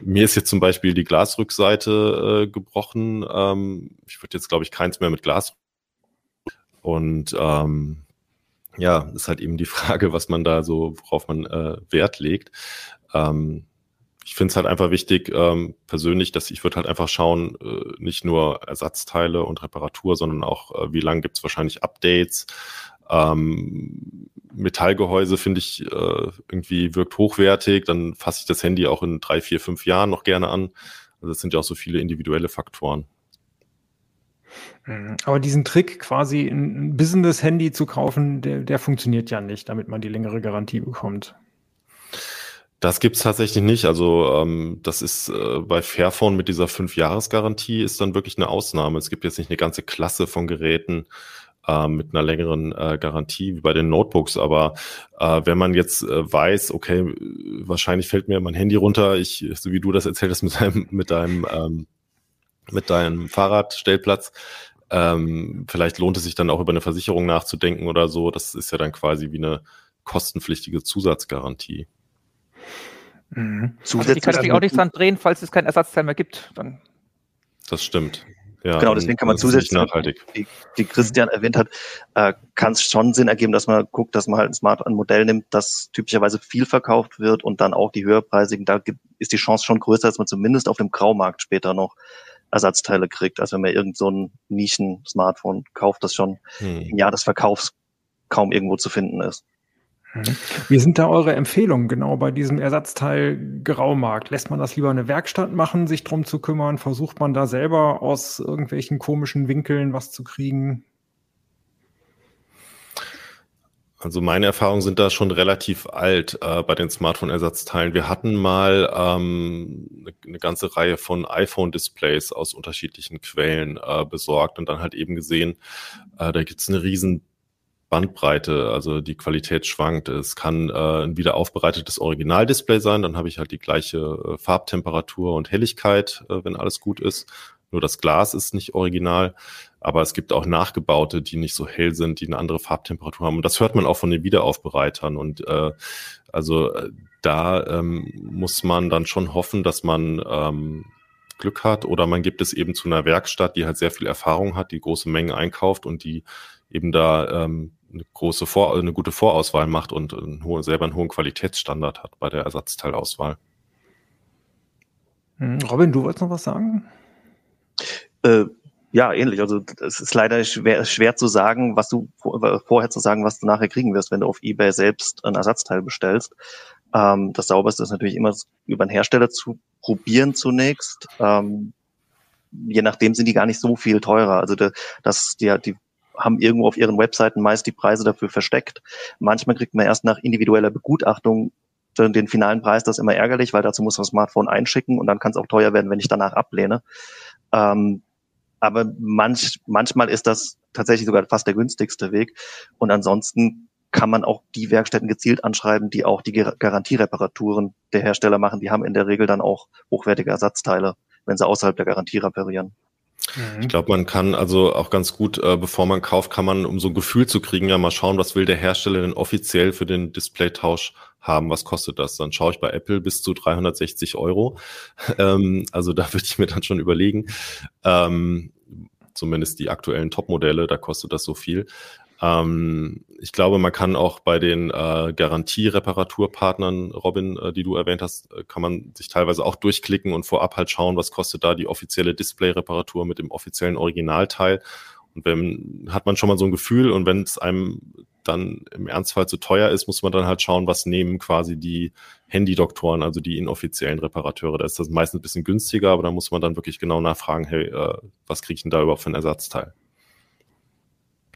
mir ist jetzt zum Beispiel die Glasrückseite äh, gebrochen. Ähm, ich würde jetzt, glaube ich, keins mehr mit Glas. Und ähm, ja, ist halt eben die Frage, was man da so, worauf man äh, Wert legt. Ähm, ich finde es halt einfach wichtig, ähm, persönlich, dass ich würde halt einfach schauen, äh, nicht nur Ersatzteile und Reparatur, sondern auch, äh, wie lange gibt es wahrscheinlich Updates. Ähm, Metallgehäuse finde ich äh, irgendwie wirkt hochwertig, dann fasse ich das Handy auch in drei, vier, fünf Jahren noch gerne an. Also das sind ja auch so viele individuelle Faktoren. Mhm. Aber diesen Trick, quasi ein Business-Handy zu kaufen, der, der funktioniert ja nicht, damit man die längere Garantie bekommt. Das gibt's tatsächlich nicht. Also ähm, das ist äh, bei Fairphone mit dieser Fünf-Jahres-Garantie ist dann wirklich eine Ausnahme. Es gibt jetzt nicht eine ganze Klasse von Geräten, äh, mit einer längeren äh, Garantie wie bei den Notebooks. Aber äh, wenn man jetzt äh, weiß, okay, wahrscheinlich fällt mir mein Handy runter, ich, so wie du das erzählt hast mit deinem, mit deinem, ähm, mit deinem Fahrradstellplatz, ähm, vielleicht lohnt es sich dann auch über eine Versicherung nachzudenken oder so. Das ist ja dann quasi wie eine kostenpflichtige Zusatzgarantie. Mhm. Also die kann sich auch nicht dran drehen, falls es kein Ersatzteil mehr gibt. Dann. Das stimmt. Ja, genau, deswegen kann man zusätzlich, nachhaltig. Wie, wie Christian erwähnt hat, äh, kann es schon Sinn ergeben, dass man guckt, dass man halt ein Smart ein Modell nimmt, das typischerweise viel verkauft wird und dann auch die höherpreisigen, da gibt, ist die Chance schon größer, dass man zumindest auf dem Graumarkt später noch Ersatzteile kriegt, als wenn man irgend so ein Nischen-Smartphone kauft, das schon hm. im Jahr des Verkaufs kaum irgendwo zu finden ist. Mhm. Wie sind da eure Empfehlungen genau bei diesem Ersatzteil Graumarkt? Lässt man das lieber eine Werkstatt machen, sich drum zu kümmern? Versucht man da selber aus irgendwelchen komischen Winkeln was zu kriegen? Also meine Erfahrungen sind da schon relativ alt äh, bei den Smartphone-Ersatzteilen. Wir hatten mal ähm, eine, eine ganze Reihe von iPhone-Displays aus unterschiedlichen Quellen äh, besorgt und dann halt eben gesehen, äh, da gibt's eine riesen Bandbreite, also die Qualität schwankt. Es kann äh, ein wieder aufbereitetes Originaldisplay sein, dann habe ich halt die gleiche äh, Farbtemperatur und Helligkeit, äh, wenn alles gut ist. Nur das Glas ist nicht original, aber es gibt auch nachgebaute, die nicht so hell sind, die eine andere Farbtemperatur haben. Und das hört man auch von den Wiederaufbereitern. Und äh, also äh, da ähm, muss man dann schon hoffen, dass man ähm, Glück hat oder man gibt es eben zu einer Werkstatt, die halt sehr viel Erfahrung hat, die große Mengen einkauft und die eben da ähm, eine große Vor eine gute Vorauswahl macht und einen hohen, selber einen hohen Qualitätsstandard hat bei der Ersatzteilauswahl. Hm, Robin, du wolltest noch was sagen? Äh, ja, ähnlich. Also es ist leider schwer, schwer zu sagen, was du vorher zu sagen, was du nachher kriegen wirst, wenn du auf eBay selbst ein Ersatzteil bestellst. Ähm, das sauberste ist natürlich immer über einen Hersteller zu probieren zunächst. Ähm, je nachdem sind die gar nicht so viel teurer. Also de, das, die, die haben irgendwo auf ihren Webseiten meist die Preise dafür versteckt. Manchmal kriegt man erst nach individueller Begutachtung den, finalen Preis. Das ist immer ärgerlich, weil dazu muss man das Smartphone einschicken und dann kann es auch teuer werden, wenn ich danach ablehne. Ähm, aber manch, manchmal ist das tatsächlich sogar fast der günstigste Weg. Und ansonsten kann man auch die Werkstätten gezielt anschreiben, die auch die Garantiereparaturen der Hersteller machen. Die haben in der Regel dann auch hochwertige Ersatzteile, wenn sie außerhalb der Garantie reparieren. Ich mhm. glaube, man kann also auch ganz gut, äh, bevor man kauft, kann man, um so ein Gefühl zu kriegen, ja mal schauen, was will der Hersteller denn offiziell für den Displaytausch haben, was kostet das? Dann schaue ich bei Apple bis zu 360 Euro. [LAUGHS] ähm, also da würde ich mir dann schon überlegen. Ähm, zumindest die aktuellen Top-Modelle, da kostet das so viel. Ähm, ich glaube, man kann auch bei den äh, Garantie-Reparaturpartnern, Robin, äh, die du erwähnt hast, äh, kann man sich teilweise auch durchklicken und vorab halt schauen, was kostet da die offizielle Display-Reparatur mit dem offiziellen Originalteil. Und wenn hat man schon mal so ein Gefühl und wenn es einem dann im Ernstfall zu teuer ist, muss man dann halt schauen, was nehmen quasi die Handy-Doktoren, also die inoffiziellen Reparateure. Da ist das meistens ein bisschen günstiger, aber da muss man dann wirklich genau nachfragen, hey, äh, was kriege ich denn da überhaupt für ein Ersatzteil?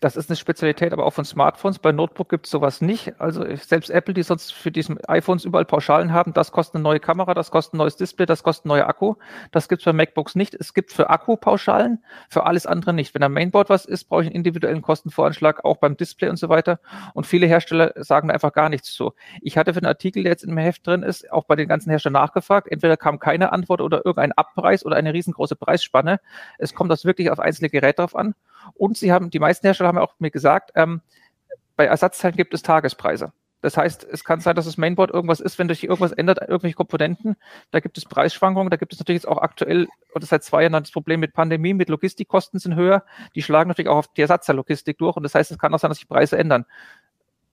Das ist eine Spezialität, aber auch von Smartphones. Bei Notebook gibt es sowas nicht. Also selbst Apple, die sonst für diesen iPhones überall Pauschalen haben, das kostet eine neue Kamera, das kostet ein neues Display, das kostet ein neuer Akku. Das gibt es bei MacBooks nicht. Es gibt für Akku Pauschalen, für alles andere nicht. Wenn am Mainboard was ist, brauche ich einen individuellen Kostenvoranschlag, auch beim Display und so weiter. Und viele Hersteller sagen einfach gar nichts zu. Ich hatte für einen Artikel, der jetzt im Heft drin ist, auch bei den ganzen Herstellern nachgefragt. Entweder kam keine Antwort oder irgendein Abpreis oder eine riesengroße Preisspanne. Es kommt das wirklich auf einzelne Geräte drauf an. Und sie haben, die meisten Hersteller haben ja auch mir gesagt, ähm, bei Ersatzteilen gibt es Tagespreise. Das heißt, es kann sein, dass das Mainboard irgendwas ist, wenn sich irgendwas ändert, irgendwelche Komponenten. Da gibt es Preisschwankungen. Da gibt es natürlich jetzt auch aktuell oder seit zwei Jahren das Problem mit Pandemie, mit Logistikkosten sind höher. Die schlagen natürlich auch auf die Ersatzteillogistik durch. Und das heißt, es kann auch sein, dass sich Preise ändern.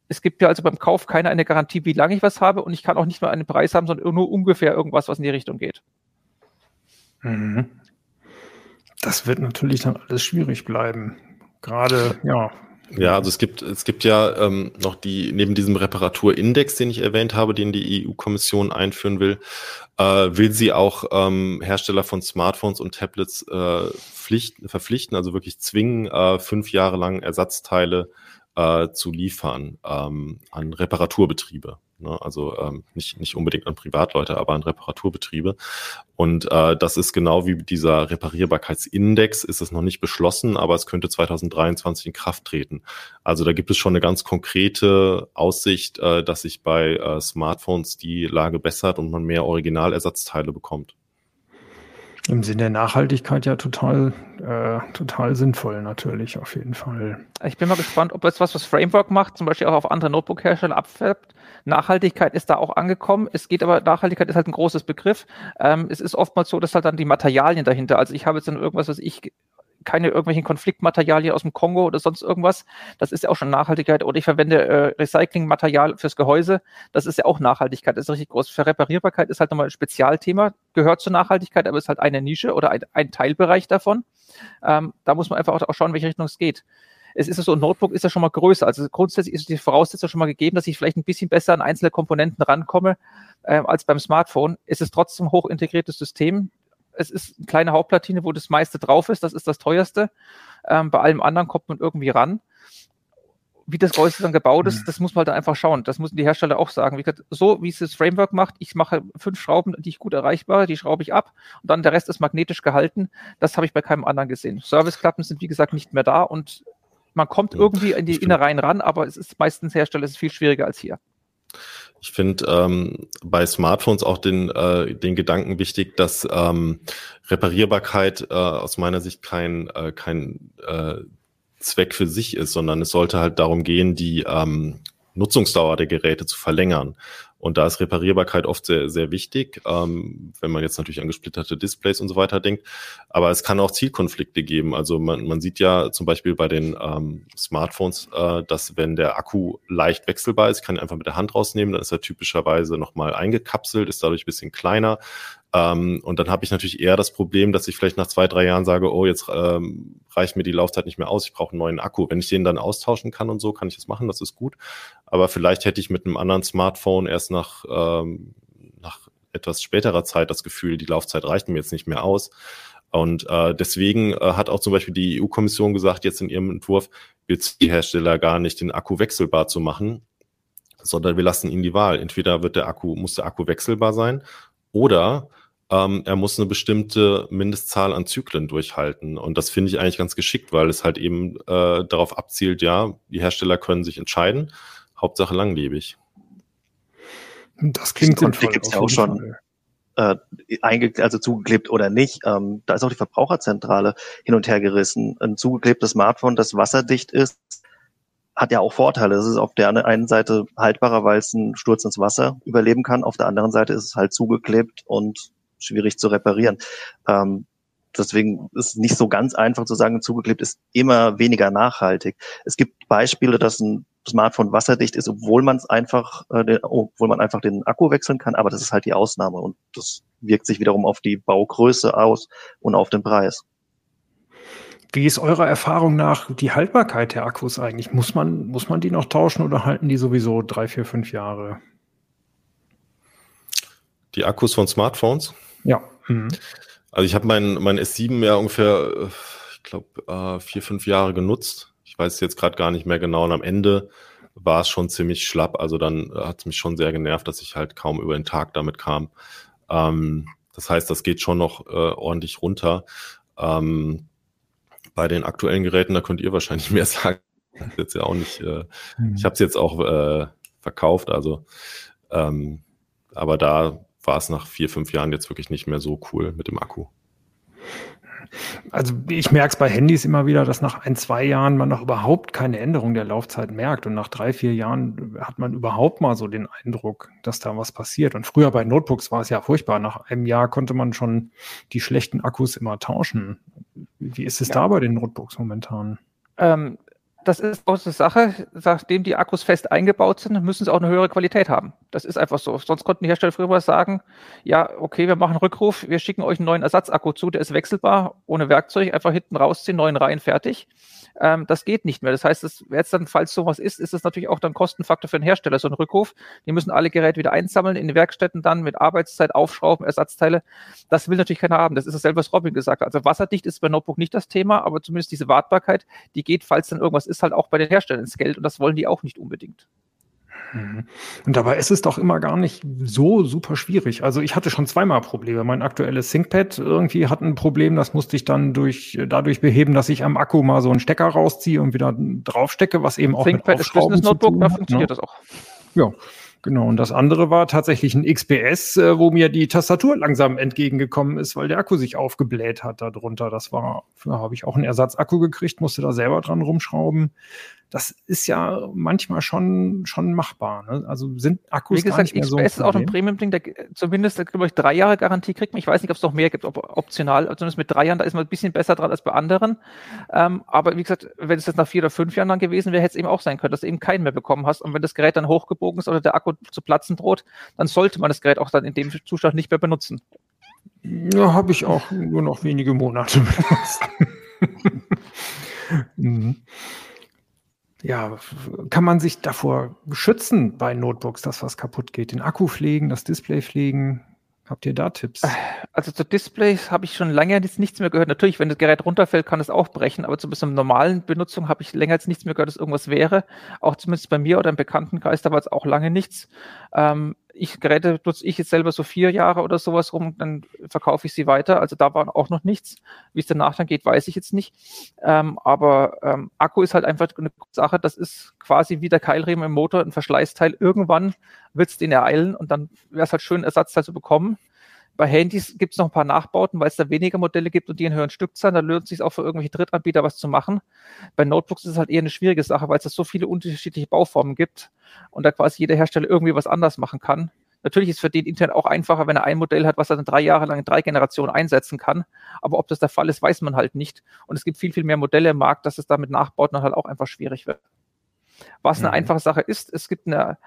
Es gibt ja also beim Kauf keine eine Garantie, wie lange ich was habe. Und ich kann auch nicht mal einen Preis haben, sondern nur ungefähr irgendwas, was in die Richtung geht. Mhm. Das wird natürlich dann alles schwierig bleiben. Gerade, ja. Ja, also es gibt, es gibt ja ähm, noch die, neben diesem Reparaturindex, den ich erwähnt habe, den die EU-Kommission einführen will, äh, will sie auch ähm, Hersteller von Smartphones und Tablets äh, pflichten, verpflichten, also wirklich zwingen, äh, fünf Jahre lang Ersatzteile äh, zu liefern ähm, an Reparaturbetriebe. Ne? Also ähm, nicht, nicht unbedingt an Privatleute, aber an Reparaturbetriebe. Und äh, das ist genau wie dieser Reparierbarkeitsindex, ist es noch nicht beschlossen, aber es könnte 2023 in Kraft treten. Also da gibt es schon eine ganz konkrete Aussicht, äh, dass sich bei äh, Smartphones die Lage bessert und man mehr Originalersatzteile bekommt. Im Sinne der Nachhaltigkeit ja total, äh, total sinnvoll natürlich, auf jeden Fall. Ich bin mal gespannt, ob jetzt was, was Framework macht, zum Beispiel auch auf andere Notebook-Hersteller abfärbt. Nachhaltigkeit ist da auch angekommen. Es geht aber, Nachhaltigkeit ist halt ein großes Begriff. Ähm, es ist oftmals so, dass halt dann die Materialien dahinter, also ich habe jetzt dann irgendwas, was ich keine irgendwelchen Konfliktmaterialien aus dem Kongo oder sonst irgendwas. Das ist ja auch schon Nachhaltigkeit. Oder ich verwende äh, Recyclingmaterial fürs Gehäuse. Das ist ja auch Nachhaltigkeit. Das ist richtig groß. Verreparierbarkeit ist halt nochmal ein Spezialthema, gehört zur Nachhaltigkeit, aber ist halt eine Nische oder ein, ein Teilbereich davon. Ähm, da muss man einfach auch, auch schauen, in welche Richtung es geht es ist so, ein Notebook ist ja schon mal größer. Also grundsätzlich ist die Voraussetzung schon mal gegeben, dass ich vielleicht ein bisschen besser an einzelne Komponenten rankomme äh, als beim Smartphone. Es ist trotzdem ein hochintegriertes System es ist eine kleine Hauptplatine, wo das meiste drauf ist. Das ist das teuerste. Ähm, bei allem anderen kommt man irgendwie ran. Wie das Gehäuse dann gebaut ist, mhm. das muss man halt einfach schauen. Das müssen die Hersteller auch sagen. Wie gesagt, so wie es das Framework macht, ich mache fünf Schrauben, die ich gut erreichbar, die schraube ich ab und dann der Rest ist magnetisch gehalten. Das habe ich bei keinem anderen gesehen. Serviceklappen sind, wie gesagt, nicht mehr da und man kommt irgendwie in die Innereien ran, aber es ist meistens Hersteller, es ist viel schwieriger als hier. Ich finde ähm, bei Smartphones auch den, äh, den Gedanken wichtig, dass ähm, Reparierbarkeit äh, aus meiner Sicht kein, äh, kein äh, Zweck für sich ist, sondern es sollte halt darum gehen, die ähm, Nutzungsdauer der Geräte zu verlängern. Und da ist Reparierbarkeit oft sehr, sehr wichtig, ähm, wenn man jetzt natürlich an gesplitterte Displays und so weiter denkt. Aber es kann auch Zielkonflikte geben. Also man, man sieht ja zum Beispiel bei den ähm, Smartphones, äh, dass wenn der Akku leicht wechselbar ist, kann ich einfach mit der Hand rausnehmen, dann ist er typischerweise nochmal eingekapselt, ist dadurch ein bisschen kleiner. Ähm, und dann habe ich natürlich eher das Problem, dass ich vielleicht nach zwei, drei Jahren sage, oh, jetzt ähm, reicht mir die Laufzeit nicht mehr aus, ich brauche einen neuen Akku. Wenn ich den dann austauschen kann und so, kann ich das machen, das ist gut. Aber vielleicht hätte ich mit einem anderen Smartphone erst nach, ähm, nach etwas späterer Zeit das Gefühl, die Laufzeit reicht mir jetzt nicht mehr aus. Und äh, deswegen äh, hat auch zum Beispiel die EU-Kommission gesagt, jetzt in ihrem Entwurf, wird die Hersteller gar nicht den Akku wechselbar zu machen, sondern wir lassen ihnen die Wahl. Entweder wird der Akku, muss der Akku wechselbar sein oder ähm, er muss eine bestimmte Mindestzahl an Zyklen durchhalten. Und das finde ich eigentlich ganz geschickt, weil es halt eben äh, darauf abzielt, ja, die Hersteller können sich entscheiden, Hauptsache langlebig. Das klingt sinnvoll. Die gibt's ja auch schon. Äh, einge also zugeklebt oder nicht. Ähm, da ist auch die Verbraucherzentrale hin und her gerissen. Ein zugeklebtes Smartphone, das wasserdicht ist, hat ja auch Vorteile. Es ist auf der einen Seite haltbarer, weil es einen Sturz ins Wasser überleben kann. Auf der anderen Seite ist es halt zugeklebt und schwierig zu reparieren. Ähm, deswegen ist es nicht so ganz einfach zu sagen, zugeklebt ist immer weniger nachhaltig. Es gibt Beispiele, dass ein Smartphone wasserdicht ist, obwohl man es einfach, äh, obwohl man einfach den Akku wechseln kann, aber das ist halt die Ausnahme und das wirkt sich wiederum auf die Baugröße aus und auf den Preis. Wie ist eurer Erfahrung nach die Haltbarkeit der Akkus eigentlich? Muss man, muss man die noch tauschen oder halten die sowieso drei, vier, fünf Jahre? Die Akkus von Smartphones? Ja. Mhm. Also ich habe mein, mein S7 ja ungefähr, äh, ich glaube, äh, vier, fünf Jahre genutzt weiß jetzt gerade gar nicht mehr genau. Und am Ende war es schon ziemlich schlapp. Also dann äh, hat es mich schon sehr genervt, dass ich halt kaum über den Tag damit kam. Ähm, das heißt, das geht schon noch äh, ordentlich runter. Ähm, bei den aktuellen Geräten, da könnt ihr wahrscheinlich [LAUGHS] mehr sagen. Jetzt ja auch nicht. Äh, mhm. Ich habe es jetzt auch äh, verkauft, also ähm, aber da war es nach vier, fünf Jahren jetzt wirklich nicht mehr so cool mit dem Akku also ich merke es bei Handys immer wieder, dass nach ein, zwei Jahren man noch überhaupt keine Änderung der Laufzeit merkt. Und nach drei, vier Jahren hat man überhaupt mal so den Eindruck, dass da was passiert. Und früher bei Notebooks war es ja furchtbar. Nach einem Jahr konnte man schon die schlechten Akkus immer tauschen. Wie ist es ja. da bei den Notebooks momentan? Ähm, das ist auch eine Sache, nachdem die Akkus fest eingebaut sind, müssen sie auch eine höhere Qualität haben. Das ist einfach so. Sonst konnten die Hersteller früher mal sagen, ja, okay, wir machen einen Rückruf, wir schicken euch einen neuen Ersatzakku zu, der ist wechselbar, ohne Werkzeug, einfach hinten rausziehen, neuen rein, fertig. Ähm, das geht nicht mehr. Das heißt, das, jetzt dann, falls sowas ist, ist es natürlich auch dann Kostenfaktor für den Hersteller, so ein Rückruf. Die müssen alle Geräte wieder einsammeln, in den Werkstätten dann mit Arbeitszeit aufschrauben, Ersatzteile. Das will natürlich keiner haben. Das ist dasselbe, was Robin gesagt hat. Also wasserdicht ist bei Notebook nicht das Thema, aber zumindest diese Wartbarkeit, die geht, falls dann irgendwas ist, halt auch bei den Herstellern ins Geld und das wollen die auch nicht unbedingt. Mhm. Und dabei ist es doch immer gar nicht so super schwierig. Also ich hatte schon zweimal Probleme. Mein aktuelles ThinkPad irgendwie hat ein Problem, das musste ich dann durch, dadurch beheben, dass ich am Akku mal so einen Stecker rausziehe und wieder draufstecke, was eben auch ThinkPad mit ist Business Notebook, da funktioniert ne? das auch. Ja, Genau, und das andere war tatsächlich ein XPS, äh, wo mir die Tastatur langsam entgegengekommen ist, weil der Akku sich aufgebläht hat darunter. Das war, da habe ich auch einen Ersatzakku gekriegt, musste da selber dran rumschrauben das ist ja manchmal schon, schon machbar. Ne? Also sind Akkus Wie gesagt, gar nicht mehr XPS so ein ist auch ein Premium-Ding, der zumindest, glaube ich, drei Jahre Garantie kriegt. Ich weiß nicht, ob es noch mehr gibt, ob optional, also zumindest mit drei Jahren, da ist man ein bisschen besser dran als bei anderen. Ähm, aber wie gesagt, wenn es jetzt nach vier oder fünf Jahren dann gewesen wäre, hätte es eben auch sein können, dass du eben keinen mehr bekommen hast. Und wenn das Gerät dann hochgebogen ist oder der Akku zu platzen droht, dann sollte man das Gerät auch dann in dem Zustand nicht mehr benutzen. Ja, habe ich auch nur noch wenige Monate [LAUGHS] benutzt. [LAUGHS] mhm ja, kann man sich davor schützen bei Notebooks, dass was kaputt geht? Den Akku pflegen, das Display pflegen? Habt ihr da Tipps? Also zu Displays habe ich schon lange jetzt nichts mehr gehört. Natürlich, wenn das Gerät runterfällt, kann es auch brechen, aber zu einer normalen Benutzung habe ich länger jetzt nichts mehr gehört, dass irgendwas wäre. Auch zumindest bei mir oder im Bekanntenkreis, da war es auch lange nichts. Ähm, ich Geräte nutze ich jetzt selber so vier Jahre oder sowas rum, dann verkaufe ich sie weiter. Also da war auch noch nichts. Wie es danach dann geht, weiß ich jetzt nicht. Ähm, aber ähm, Akku ist halt einfach eine Sache, das ist quasi wie der Keilriemen im Motor, ein Verschleißteil. Irgendwann wird es den ereilen und dann wäre es halt schön, Ersatzteil zu bekommen. Bei Handys gibt es noch ein paar Nachbauten, weil es da weniger Modelle gibt und die in höheren Stückzahlen. Da lohnt es sich auch für irgendwelche Drittanbieter was zu machen. Bei Notebooks ist es halt eher eine schwierige Sache, weil es da so viele unterschiedliche Bauformen gibt und da quasi jeder Hersteller irgendwie was anders machen kann. Natürlich ist es für den intern auch einfacher, wenn er ein Modell hat, was er dann drei Jahre lang in drei Generationen einsetzen kann. Aber ob das der Fall ist, weiß man halt nicht. Und es gibt viel, viel mehr Modelle im Markt, dass es da mit Nachbauten halt auch einfach schwierig wird. Was eine mhm. einfache Sache ist, es gibt eine,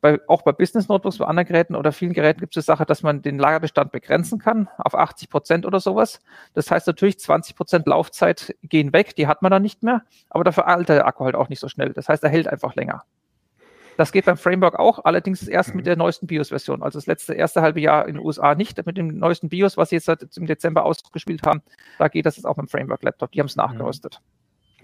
bei, auch bei Business Notebooks, bei anderen Geräten oder vielen Geräten gibt es die Sache, dass man den Lagerbestand begrenzen kann auf 80 Prozent oder sowas. Das heißt natürlich, 20 Prozent Laufzeit gehen weg, die hat man dann nicht mehr, aber dafür altert der Akku halt auch nicht so schnell. Das heißt, er hält einfach länger. Das geht beim Framework auch, allerdings erst mhm. mit der neuesten BIOS-Version. Also das letzte erste halbe Jahr in den USA nicht. Mit dem neuesten BIOS, was sie jetzt seit im Dezember ausgespielt haben, da geht das jetzt auch dem Framework-Laptop. Die haben es mhm.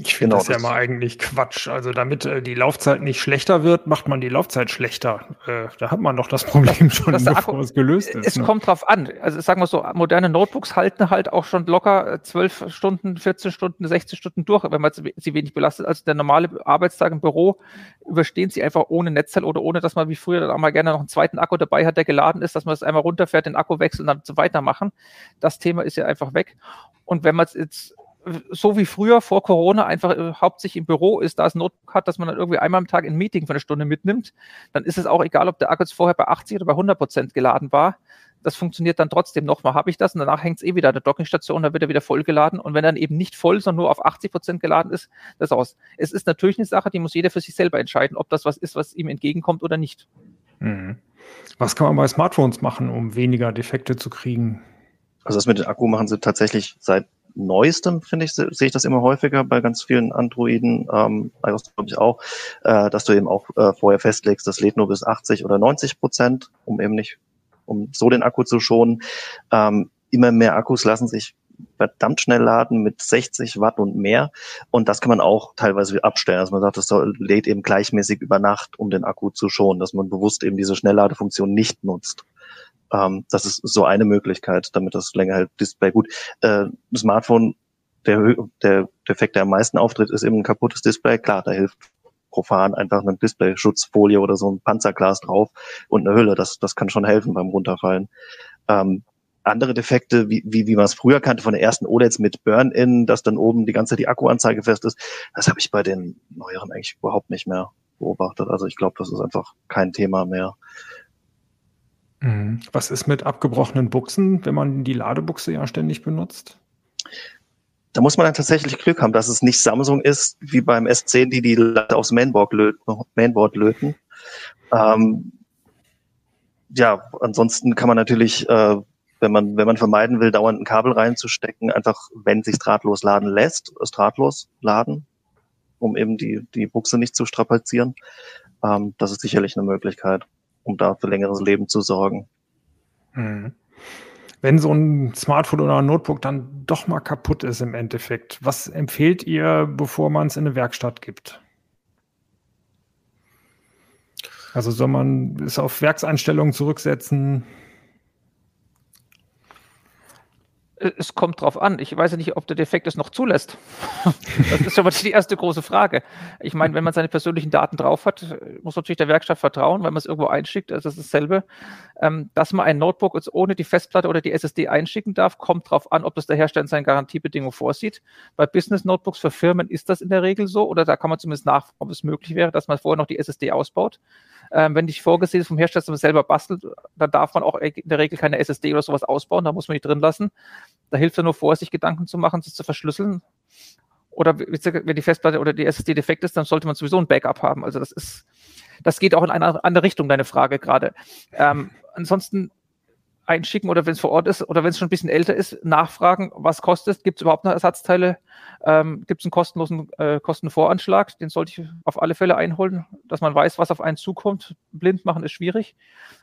Ich finde genau, das ja mal eigentlich Quatsch. Also damit äh, die Laufzeit nicht schlechter wird, macht man die Laufzeit schlechter. Äh, da hat man doch das Problem das, schon, das bevor Akku, es gelöst ist. Es ne? kommt drauf an. Also sagen wir so, moderne Notebooks halten halt auch schon locker 12 äh, Stunden, 14 Stunden, 16 Stunden durch, wenn man sie wenig belastet. Also der normale Arbeitstag im Büro überstehen sie einfach ohne Netzteil oder ohne, dass man wie früher dann auch mal gerne noch einen zweiten Akku dabei hat, der geladen ist, dass man es einmal runterfährt, den Akku wechselt und dann so weitermachen. Das Thema ist ja einfach weg. Und wenn man es jetzt so wie früher vor Corona einfach äh, hauptsächlich im Büro ist, da es Notebook hat, dass man dann irgendwie einmal am Tag ein Meeting für eine Stunde mitnimmt, dann ist es auch egal, ob der Akku jetzt vorher bei 80 oder bei 100 Prozent geladen war. Das funktioniert dann trotzdem nochmal, habe ich das und danach hängt es eh wieder an der Dockingstation, dann wird er wieder vollgeladen und wenn dann eben nicht voll, sondern nur auf 80 Prozent geladen ist, das aus. Es ist natürlich eine Sache, die muss jeder für sich selber entscheiden, ob das was ist, was ihm entgegenkommt oder nicht. Mhm. Was kann man bei Smartphones machen, um weniger Defekte zu kriegen? Also das mit dem Akku machen sie tatsächlich seit Neuestem, finde ich, sehe ich das immer häufiger bei ganz vielen Androiden, ähm, iOS glaube ich auch, äh, dass du eben auch äh, vorher festlegst, das lädt nur bis 80 oder 90 Prozent, um eben nicht, um so den Akku zu schonen. Ähm, immer mehr Akkus lassen sich verdammt schnell laden mit 60 Watt und mehr. Und das kann man auch teilweise abstellen. Also man sagt, das soll, lädt eben gleichmäßig über Nacht, um den Akku zu schonen, dass man bewusst eben diese Schnellladefunktion nicht nutzt. Ähm, das ist so eine Möglichkeit, damit das länger hält. Display gut. Äh, Smartphone, der, der Defekt, der am meisten auftritt, ist eben ein kaputtes Display. Klar, da hilft profan einfach eine Display-Schutzfolie oder so ein Panzerglas drauf und eine Hülle. Das, das kann schon helfen beim Runterfallen. Ähm, andere Defekte, wie, wie, wie man es früher kannte von den ersten OLEDs mit Burn-In, dass dann oben die ganze die Akkuanzeige fest ist, das habe ich bei den neueren eigentlich überhaupt nicht mehr beobachtet. Also ich glaube, das ist einfach kein Thema mehr. Mhm. Was ist mit abgebrochenen Buchsen, wenn man die Ladebuchse ja ständig benutzt? Da muss man dann tatsächlich Glück haben, dass es nicht Samsung ist, wie beim S10, die die Lade aufs Mainboard löten. Mainboard löten. Ähm, ja, ansonsten kann man natürlich, äh, wenn man wenn man vermeiden will, dauernd ein Kabel reinzustecken, einfach, wenn sich drahtlos laden lässt, es drahtlos laden, um eben die die Buchse nicht zu strapazieren. Ähm, das ist sicherlich eine Möglichkeit um da für längeres Leben zu sorgen. Mhm. Wenn so ein Smartphone oder ein Notebook dann doch mal kaputt ist im Endeffekt, was empfehlt ihr, bevor man es in eine Werkstatt gibt? Also soll man es auf Werkseinstellungen zurücksetzen? Es kommt drauf an. Ich weiß ja nicht, ob der Defekt es noch zulässt. [LAUGHS] das ist aber die erste große Frage. Ich meine, wenn man seine persönlichen Daten drauf hat, muss natürlich der Werkstatt vertrauen, wenn man es irgendwo einschickt. Also das ist dasselbe. Ähm, dass man ein Notebook jetzt ohne die Festplatte oder die SSD einschicken darf, kommt drauf an, ob das der Hersteller in seinen Garantiebedingungen vorsieht. Bei Business Notebooks für Firmen ist das in der Regel so, oder da kann man zumindest nachfragen, ob es möglich wäre, dass man vorher noch die SSD ausbaut. Ähm, wenn nicht vorgesehen ist vom Hersteller, dass man selber bastelt, dann darf man auch in der Regel keine SSD oder sowas ausbauen, da muss man die drin lassen. Da hilft es nur vor, sich Gedanken zu machen, sich zu verschlüsseln. Oder wenn die Festplatte oder die SSD defekt ist, dann sollte man sowieso ein Backup haben. Also das ist, das geht auch in eine andere Richtung, deine Frage gerade. Ähm, ansonsten einschicken oder wenn es vor Ort ist oder wenn es schon ein bisschen älter ist, nachfragen, was kostet, gibt es überhaupt noch Ersatzteile, ähm, gibt es einen kostenlosen äh, Kostenvoranschlag, den sollte ich auf alle Fälle einholen, dass man weiß, was auf einen zukommt. Blind machen ist schwierig.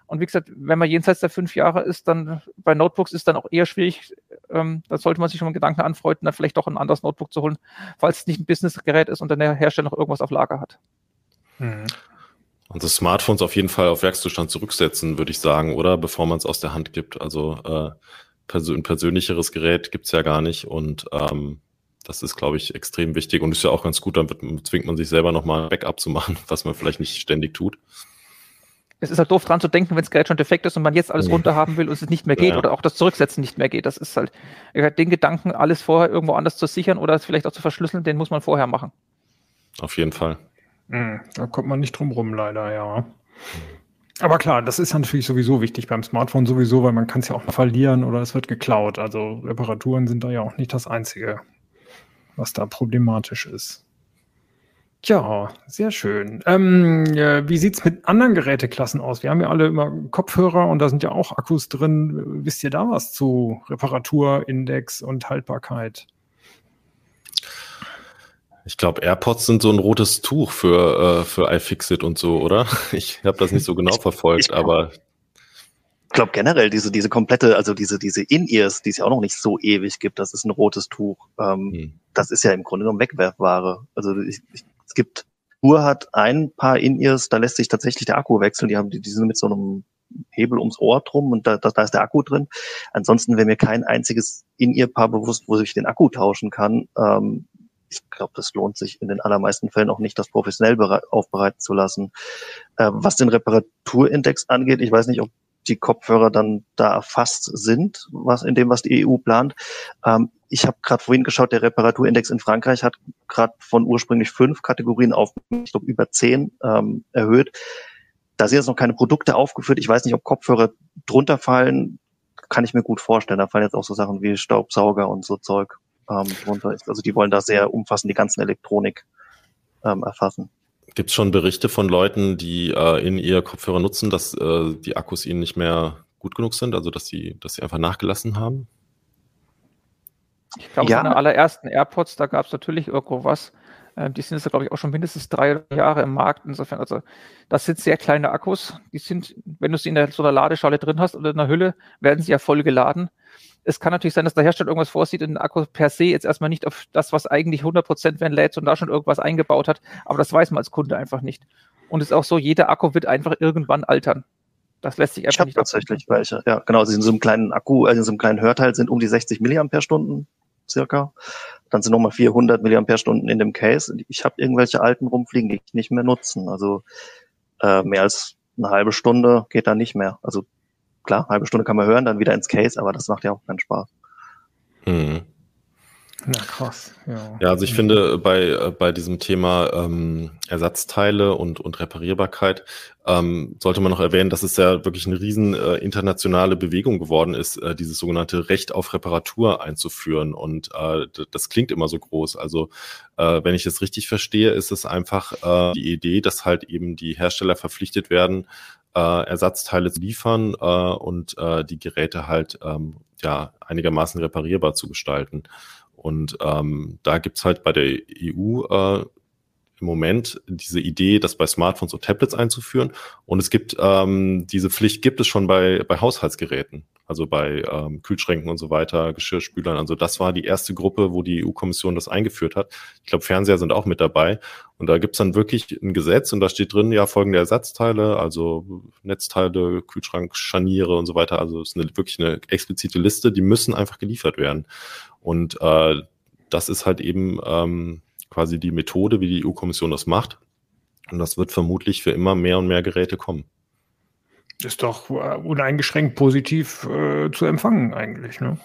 Und wie gesagt, wenn man jenseits der fünf Jahre ist, dann bei Notebooks ist dann auch eher schwierig, ähm, da sollte man sich schon mal Gedanken anfreunden, dann vielleicht doch ein anderes Notebook zu holen, falls es nicht ein Businessgerät ist und der Hersteller noch irgendwas auf Lager hat. Mhm. Und das Smartphones auf jeden Fall auf Werkszustand zurücksetzen, würde ich sagen, oder? Bevor man es aus der Hand gibt. Also äh, persö ein persönlicheres Gerät gibt's ja gar nicht und ähm, das ist, glaube ich, extrem wichtig und ist ja auch ganz gut, dann wird, zwingt man sich selber nochmal ein Backup zu machen, [LAUGHS] was man vielleicht nicht ständig tut. Es ist halt doof dran zu denken, wenn das Gerät schon defekt ist und man jetzt alles runter haben will und es nicht mehr geht ja. oder auch das Zurücksetzen nicht mehr geht. Das ist halt, den Gedanken, alles vorher irgendwo anders zu sichern oder es vielleicht auch zu verschlüsseln, den muss man vorher machen. Auf jeden Fall. Hm, da kommt man nicht drum rum, leider, ja. Aber klar, das ist natürlich sowieso wichtig beim Smartphone sowieso, weil man kann es ja auch mal verlieren oder es wird geklaut. Also Reparaturen sind da ja auch nicht das Einzige, was da problematisch ist. Ja, sehr schön. Ähm, äh, wie sieht's mit anderen Geräteklassen aus? Wir haben ja alle immer Kopfhörer und da sind ja auch Akkus drin. Wisst ihr da was zu Reparaturindex und Haltbarkeit? Ich glaube, AirPods sind so ein rotes Tuch für, äh, für iFixit und so, oder? [LAUGHS] Ich habe das nicht so genau verfolgt, aber ich glaube generell diese diese komplette, also diese diese In-Ears, die es ja auch noch nicht so ewig gibt, das ist ein rotes Tuch. Ähm, hm. Das ist ja im Grunde genommen Wegwerfware. Also ich, ich, es gibt Uhr hat ein paar In-Ears, da lässt sich tatsächlich der Akku wechseln. Die haben die, die sind mit so einem Hebel ums Ohr drum und da, da, da ist der Akku drin. Ansonsten wäre mir kein einziges In-Ear-Paar bewusst, wo ich den Akku tauschen kann. Ähm, ich glaube, das lohnt sich in den allermeisten Fällen auch nicht, das professionell aufbereiten zu lassen. Äh, was den Reparaturindex angeht, ich weiß nicht, ob die Kopfhörer dann da erfasst sind, was in dem, was die EU plant. Ähm, ich habe gerade vorhin geschaut, der Reparaturindex in Frankreich hat gerade von ursprünglich fünf Kategorien auf, ich glaube, über zehn ähm, erhöht. Da sind jetzt noch keine Produkte aufgeführt. Ich weiß nicht, ob Kopfhörer drunter fallen. Kann ich mir gut vorstellen. Da fallen jetzt auch so Sachen wie Staubsauger und so Zeug ähm, drunter ist. Also die wollen da sehr umfassend die ganzen Elektronik ähm, erfassen. Gibt es schon Berichte von Leuten, die äh, in ihr Kopfhörer nutzen, dass äh, die Akkus ihnen nicht mehr gut genug sind, also dass sie, dass sie einfach nachgelassen haben? Ich glaube, ja. von den allerersten AirPods, da gab es natürlich irgendwo was. Ähm, die sind jetzt, glaube ich, auch schon mindestens drei Jahre im Markt. Insofern, also das sind sehr kleine Akkus. Die sind, wenn du sie in der, so einer Ladeschale drin hast oder in der Hülle, werden sie ja voll geladen. Es kann natürlich sein, dass der Hersteller irgendwas vorsieht und den Akku per se jetzt erstmal nicht auf das, was eigentlich 100% werden lädt und da schon irgendwas eingebaut hat. Aber das weiß man als Kunde einfach nicht. Und es ist auch so, jeder Akku wird einfach irgendwann altern. Das lässt sich einfach ich nicht. tatsächlich welche. Ja, genau. Sie sind so einem kleinen Akku, also in so einem kleinen Hörteil sind um die 60 Milliampere-Stunden circa. Dann sind nochmal 400 Milliampere-Stunden in dem Case. Ich habe irgendwelche alten rumfliegen, die ich nicht mehr nutzen. Also äh, mehr als eine halbe Stunde geht da nicht mehr. Also klar, eine halbe Stunde kann man hören, dann wieder ins Case, aber das macht ja auch keinen Spaß. Mhm. Na krass, ja. Ja, also ich finde bei, äh, bei diesem Thema ähm, Ersatzteile und, und Reparierbarkeit ähm, sollte man noch erwähnen, dass es ja wirklich eine riesen äh, internationale Bewegung geworden ist, äh, dieses sogenannte Recht auf Reparatur einzuführen. Und äh, das klingt immer so groß. Also äh, wenn ich es richtig verstehe, ist es einfach äh, die Idee, dass halt eben die Hersteller verpflichtet werden, Ersatzteile zu liefern äh, und äh, die Geräte halt ähm, ja einigermaßen reparierbar zu gestalten. Und ähm, da gibt's halt bei der EU äh, im Moment diese Idee, das bei Smartphones und Tablets einzuführen. Und es gibt ähm, diese Pflicht gibt es schon bei, bei Haushaltsgeräten also bei ähm, Kühlschränken und so weiter, Geschirrspülern. Also das war die erste Gruppe, wo die EU-Kommission das eingeführt hat. Ich glaube, Fernseher sind auch mit dabei. Und da gibt's dann wirklich ein Gesetz und da steht drin, ja, folgende Ersatzteile, also Netzteile, Kühlschrank, Scharniere und so weiter. Also es ist eine, wirklich eine explizite Liste, die müssen einfach geliefert werden. Und äh, das ist halt eben ähm, quasi die Methode, wie die EU-Kommission das macht. Und das wird vermutlich für immer mehr und mehr Geräte kommen ist doch äh, uneingeschränkt positiv äh, zu empfangen eigentlich, ne?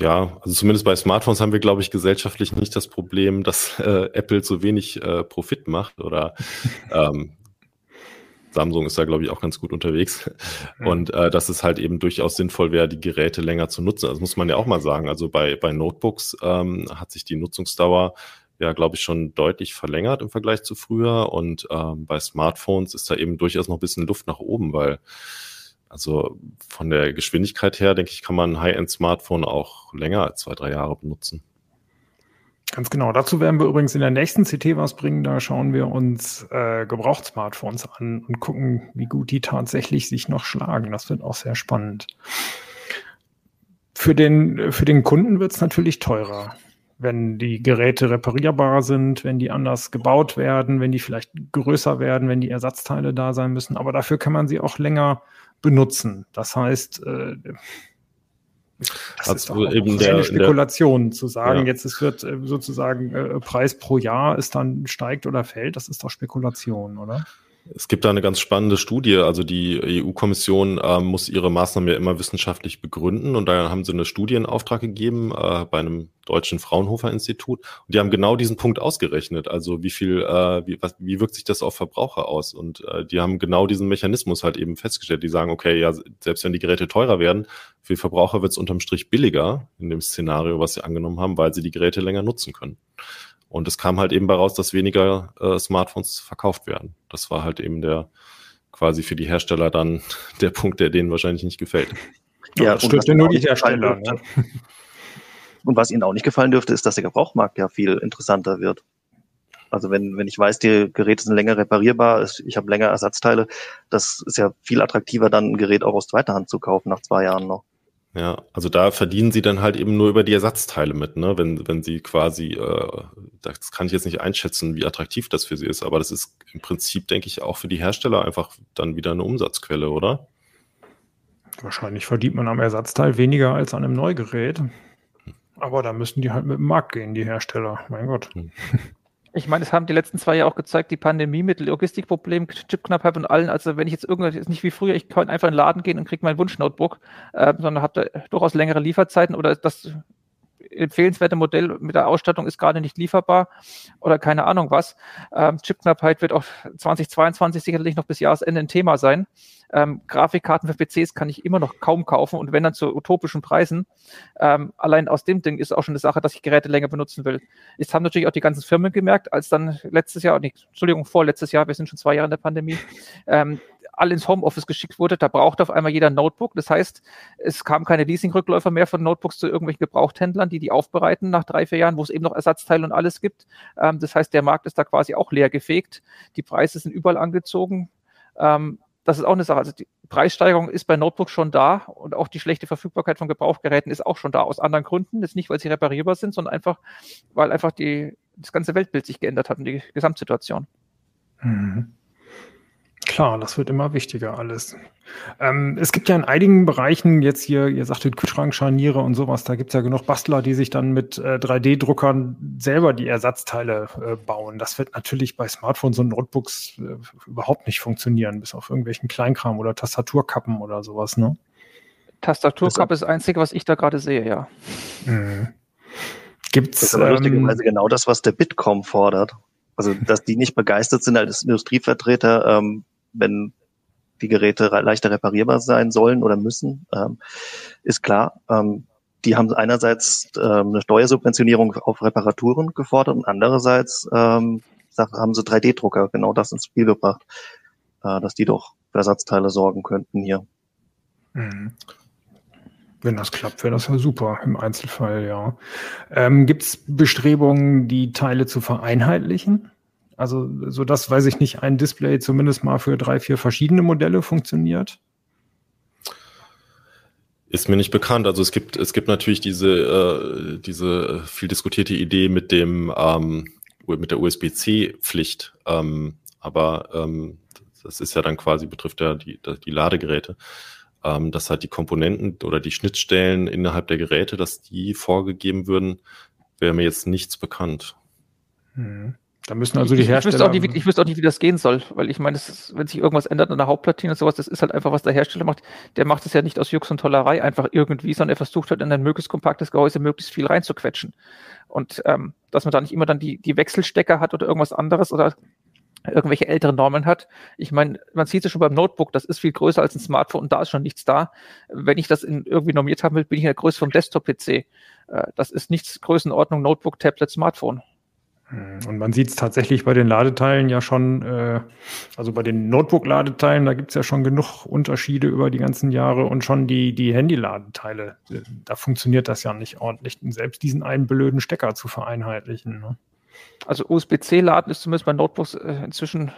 Ja, also zumindest bei Smartphones haben wir, glaube ich, gesellschaftlich nicht das Problem, dass äh, Apple so wenig äh, Profit macht oder [LAUGHS] ähm, Samsung ist da, glaube ich, auch ganz gut unterwegs. Und äh, dass es halt eben durchaus sinnvoll wäre, die Geräte länger zu nutzen. Das muss man ja auch mal sagen. Also bei, bei Notebooks ähm, hat sich die Nutzungsdauer ja, glaube ich, schon deutlich verlängert im Vergleich zu früher. Und ähm, bei Smartphones ist da eben durchaus noch ein bisschen Luft nach oben, weil also von der Geschwindigkeit her, denke ich, kann man ein High-End-Smartphone auch länger als zwei, drei Jahre benutzen. Ganz genau. Dazu werden wir übrigens in der nächsten CT was bringen. Da schauen wir uns äh, Gebraucht-Smartphones an und gucken, wie gut die tatsächlich sich noch schlagen. Das wird auch sehr spannend. Für den, für den Kunden wird es natürlich teurer wenn die Geräte reparierbar sind, wenn die anders gebaut werden, wenn die vielleicht größer werden, wenn die Ersatzteile da sein müssen. Aber dafür kann man sie auch länger benutzen. Das heißt, äh, das also ist eben der, eine Spekulation, der, zu sagen, ja. jetzt es wird äh, sozusagen äh, Preis pro Jahr ist dann steigt oder fällt, das ist doch Spekulation, oder? Es gibt da eine ganz spannende Studie. Also die EU-Kommission äh, muss ihre Maßnahmen ja immer wissenschaftlich begründen und da haben sie eine Studie in Auftrag gegeben äh, bei einem deutschen Fraunhofer-Institut und die haben genau diesen Punkt ausgerechnet. Also wie viel, äh, wie, was, wie wirkt sich das auf Verbraucher aus? Und äh, die haben genau diesen Mechanismus halt eben festgestellt. Die sagen, okay, ja, selbst wenn die Geräte teurer werden, für Verbraucher wird es unterm Strich billiger in dem Szenario, was sie angenommen haben, weil sie die Geräte länger nutzen können. Und es kam halt eben bei raus, dass weniger äh, Smartphones verkauft werden. Das war halt eben der quasi für die Hersteller dann [LAUGHS] der Punkt, der denen wahrscheinlich nicht gefällt. Ja, das stört ja nur die Hersteller. Ne? Und was ihnen auch nicht gefallen dürfte, ist, dass der Gebrauchmarkt ja viel interessanter wird. Also wenn, wenn ich weiß, die Geräte sind länger reparierbar, ich habe länger Ersatzteile, das ist ja viel attraktiver, dann ein Gerät auch aus zweiter Hand zu kaufen nach zwei Jahren noch. Ja, also da verdienen sie dann halt eben nur über die Ersatzteile mit, ne? Wenn, wenn sie quasi, äh, das kann ich jetzt nicht einschätzen, wie attraktiv das für sie ist, aber das ist im Prinzip, denke ich, auch für die Hersteller einfach dann wieder eine Umsatzquelle, oder? Wahrscheinlich verdient man am Ersatzteil weniger als an einem Neugerät. Aber da müssen die halt mit dem Markt gehen, die Hersteller. Mein Gott. Hm. Ich meine, es haben die letzten zwei Jahre auch gezeigt, die Pandemie mit Logistikproblemen, Chipknappheit und allen. Also wenn ich jetzt irgendwas, nicht wie früher, ich kann einfach in den Laden gehen und kriege mein Wunschnotebook, äh, sondern habe da durchaus längere Lieferzeiten oder das empfehlenswerte Modell mit der Ausstattung ist gerade nicht lieferbar oder keine Ahnung was. Ähm, Chipknappheit wird auch 2022 sicherlich noch bis Jahresende ein Thema sein. Ähm, Grafikkarten für PCs kann ich immer noch kaum kaufen und wenn dann zu utopischen Preisen. Ähm, allein aus dem Ding ist auch schon eine Sache, dass ich Geräte länger benutzen will. Es haben natürlich auch die ganzen Firmen gemerkt, als dann letztes Jahr, nee, Entschuldigung, vorletztes Jahr, wir sind schon zwei Jahre in der Pandemie, ähm, alle ins Homeoffice geschickt wurde, da brauchte auf einmal jeder ein Notebook. Das heißt, es kam keine Leasing-Rückläufer mehr von Notebooks zu irgendwelchen Gebrauchthändlern, die die aufbereiten nach drei, vier Jahren, wo es eben noch Ersatzteile und alles gibt. Ähm, das heißt, der Markt ist da quasi auch leer gefegt. Die Preise sind überall angezogen. Ähm, das ist auch eine Sache. Also die Preissteigerung ist bei Notebooks schon da und auch die schlechte Verfügbarkeit von Gebrauchgeräten ist auch schon da aus anderen Gründen. Jetzt nicht, weil sie reparierbar sind, sondern einfach, weil einfach die, das ganze Weltbild sich geändert hat und die Gesamtsituation. Mhm. Klar, das wird immer wichtiger alles. Ähm, es gibt ja in einigen Bereichen jetzt hier, ihr sagtet Kühlschrankscharniere und sowas, da gibt es ja genug Bastler, die sich dann mit äh, 3D-Druckern selber die Ersatzteile äh, bauen. Das wird natürlich bei Smartphones und Notebooks äh, überhaupt nicht funktionieren, bis auf irgendwelchen Kleinkram oder Tastaturkappen oder sowas, ne? Tastaturkappe ist das Einzige, was ich da gerade sehe, ja. Mhm. Gibt's, das ist aber ähm, lustigerweise genau das, was der Bitkom fordert. Also, dass die nicht begeistert sind als Industrievertreter, ähm, wenn die Geräte leichter reparierbar sein sollen oder müssen, ähm, ist klar. Ähm, die haben einerseits ähm, eine Steuersubventionierung auf Reparaturen gefordert und andererseits ähm, haben sie 3D-Drucker genau das ins Spiel gebracht, äh, dass die doch für Ersatzteile sorgen könnten hier. Mhm. Wenn das klappt, wäre das ja super im Einzelfall, ja. Ähm, Gibt es Bestrebungen, die Teile zu vereinheitlichen? Also, so dass, weiß ich nicht, ein Display zumindest mal für drei, vier verschiedene Modelle funktioniert? Ist mir nicht bekannt. Also es gibt, es gibt natürlich diese, äh, diese viel diskutierte Idee mit dem, ähm, mit der USB-C-Pflicht. Ähm, aber ähm, das ist ja dann quasi, betrifft ja die, die Ladegeräte, ähm, dass halt die Komponenten oder die Schnittstellen innerhalb der Geräte, dass die vorgegeben würden, wäre mir jetzt nichts bekannt. Hm. Da müssen also die ich, Hersteller. Ich wüsste, auch nicht, ich wüsste auch nicht, wie das gehen soll, weil ich meine, ist, wenn sich irgendwas ändert an der Hauptplatine und sowas, das ist halt einfach, was der Hersteller macht. Der macht es ja nicht aus Jux und Tollerei einfach irgendwie, sondern er versucht halt in ein möglichst kompaktes Gehäuse möglichst viel reinzuquetschen. Und ähm, dass man da nicht immer dann die, die Wechselstecker hat oder irgendwas anderes oder irgendwelche älteren Normen hat. Ich meine, man sieht es schon beim Notebook, das ist viel größer als ein Smartphone und da ist schon nichts da. Wenn ich das in, irgendwie normiert haben will, bin ich in der Größe vom Desktop-PC. Äh, das ist nichts Größenordnung Notebook, Tablet, Smartphone. Hm, und man sieht es tatsächlich bei den Ladeteilen ja schon, äh, also bei den Notebook-Ladeteilen, da gibt es ja schon genug Unterschiede über die ganzen Jahre und schon die, die Handy-Ladeteile, äh, da funktioniert das ja nicht ordentlich, selbst diesen einen blöden Stecker zu vereinheitlichen. Ne? Also USB-C-Laden ist zumindest bei Notebooks äh, inzwischen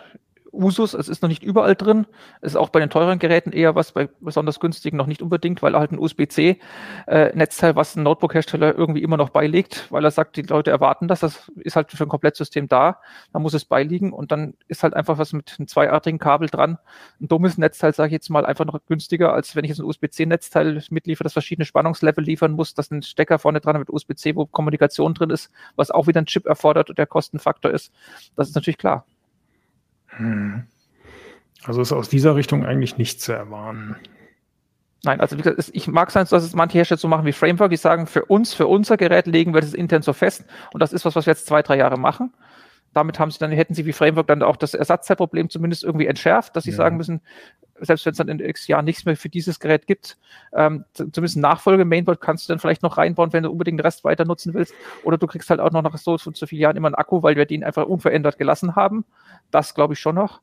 Usus. Es ist noch nicht überall drin. Es ist auch bei den teuren Geräten eher was, bei besonders günstigen noch nicht unbedingt, weil halt ein USB-C-Netzteil, äh, was ein Notebook-Hersteller irgendwie immer noch beilegt, weil er sagt, die Leute erwarten das. Das ist halt für ein Komplettsystem da. Da muss es beiliegen und dann ist halt einfach was mit einem zweiartigen Kabel dran. Ein dummes Netzteil, sage ich jetzt mal, einfach noch günstiger, als wenn ich jetzt ein USB-C-Netzteil mitliefere, das verschiedene Spannungslevel liefern muss, dass ein Stecker vorne dran mit USB-C, wo Kommunikation drin ist, was auch wieder ein Chip erfordert und der Kostenfaktor ist. Das ist natürlich klar. Hm. Also ist aus dieser Richtung eigentlich nicht zu erwarten. Nein, also wie gesagt, ich mag sein, dass es manche Hersteller so machen wie Framework, die sagen, für uns, für unser Gerät legen wir das intern so fest und das ist was, was wir jetzt zwei, drei Jahre machen. Damit haben sie dann, hätten sie wie Framework dann auch das Ersatzteilproblem zumindest irgendwie entschärft, dass sie ja. sagen müssen, selbst wenn es dann in x Jahren nichts mehr für dieses Gerät gibt, ähm, zumindest Nachfolge-Mainboard kannst du dann vielleicht noch reinbauen, wenn du unbedingt den Rest weiter nutzen willst. Oder du kriegst halt auch noch nach so, so, so vielen Jahren immer einen Akku, weil wir den einfach unverändert gelassen haben. Das glaube ich schon noch.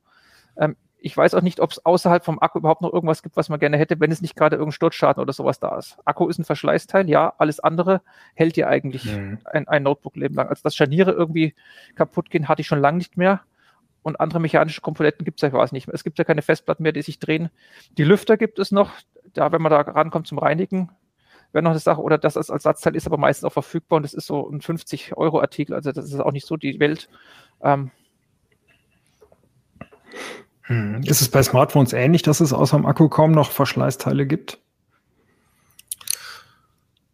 Ähm, ich weiß auch nicht, ob es außerhalb vom Akku überhaupt noch irgendwas gibt, was man gerne hätte, wenn es nicht gerade irgendein Sturzschaden oder sowas da ist. Akku ist ein Verschleißteil, ja, alles andere hält dir eigentlich mhm. ein, ein Notebook-Leben lang. Also dass Scharniere irgendwie kaputt gehen, hatte ich schon lange nicht mehr. Und andere mechanische Komponenten gibt es ja quasi nicht mehr. Es gibt ja keine Festplatten mehr, die sich drehen. Die Lüfter gibt es noch, da, wenn man da rankommt zum Reinigen, wäre noch eine Sache. Oder das als Ersatzteil ist aber meistens auch verfügbar und das ist so ein 50-Euro-Artikel, also das ist auch nicht so die Welt. Ähm, hm. Ist es bei Smartphones ähnlich, dass es außer dem Akku kaum noch Verschleißteile gibt?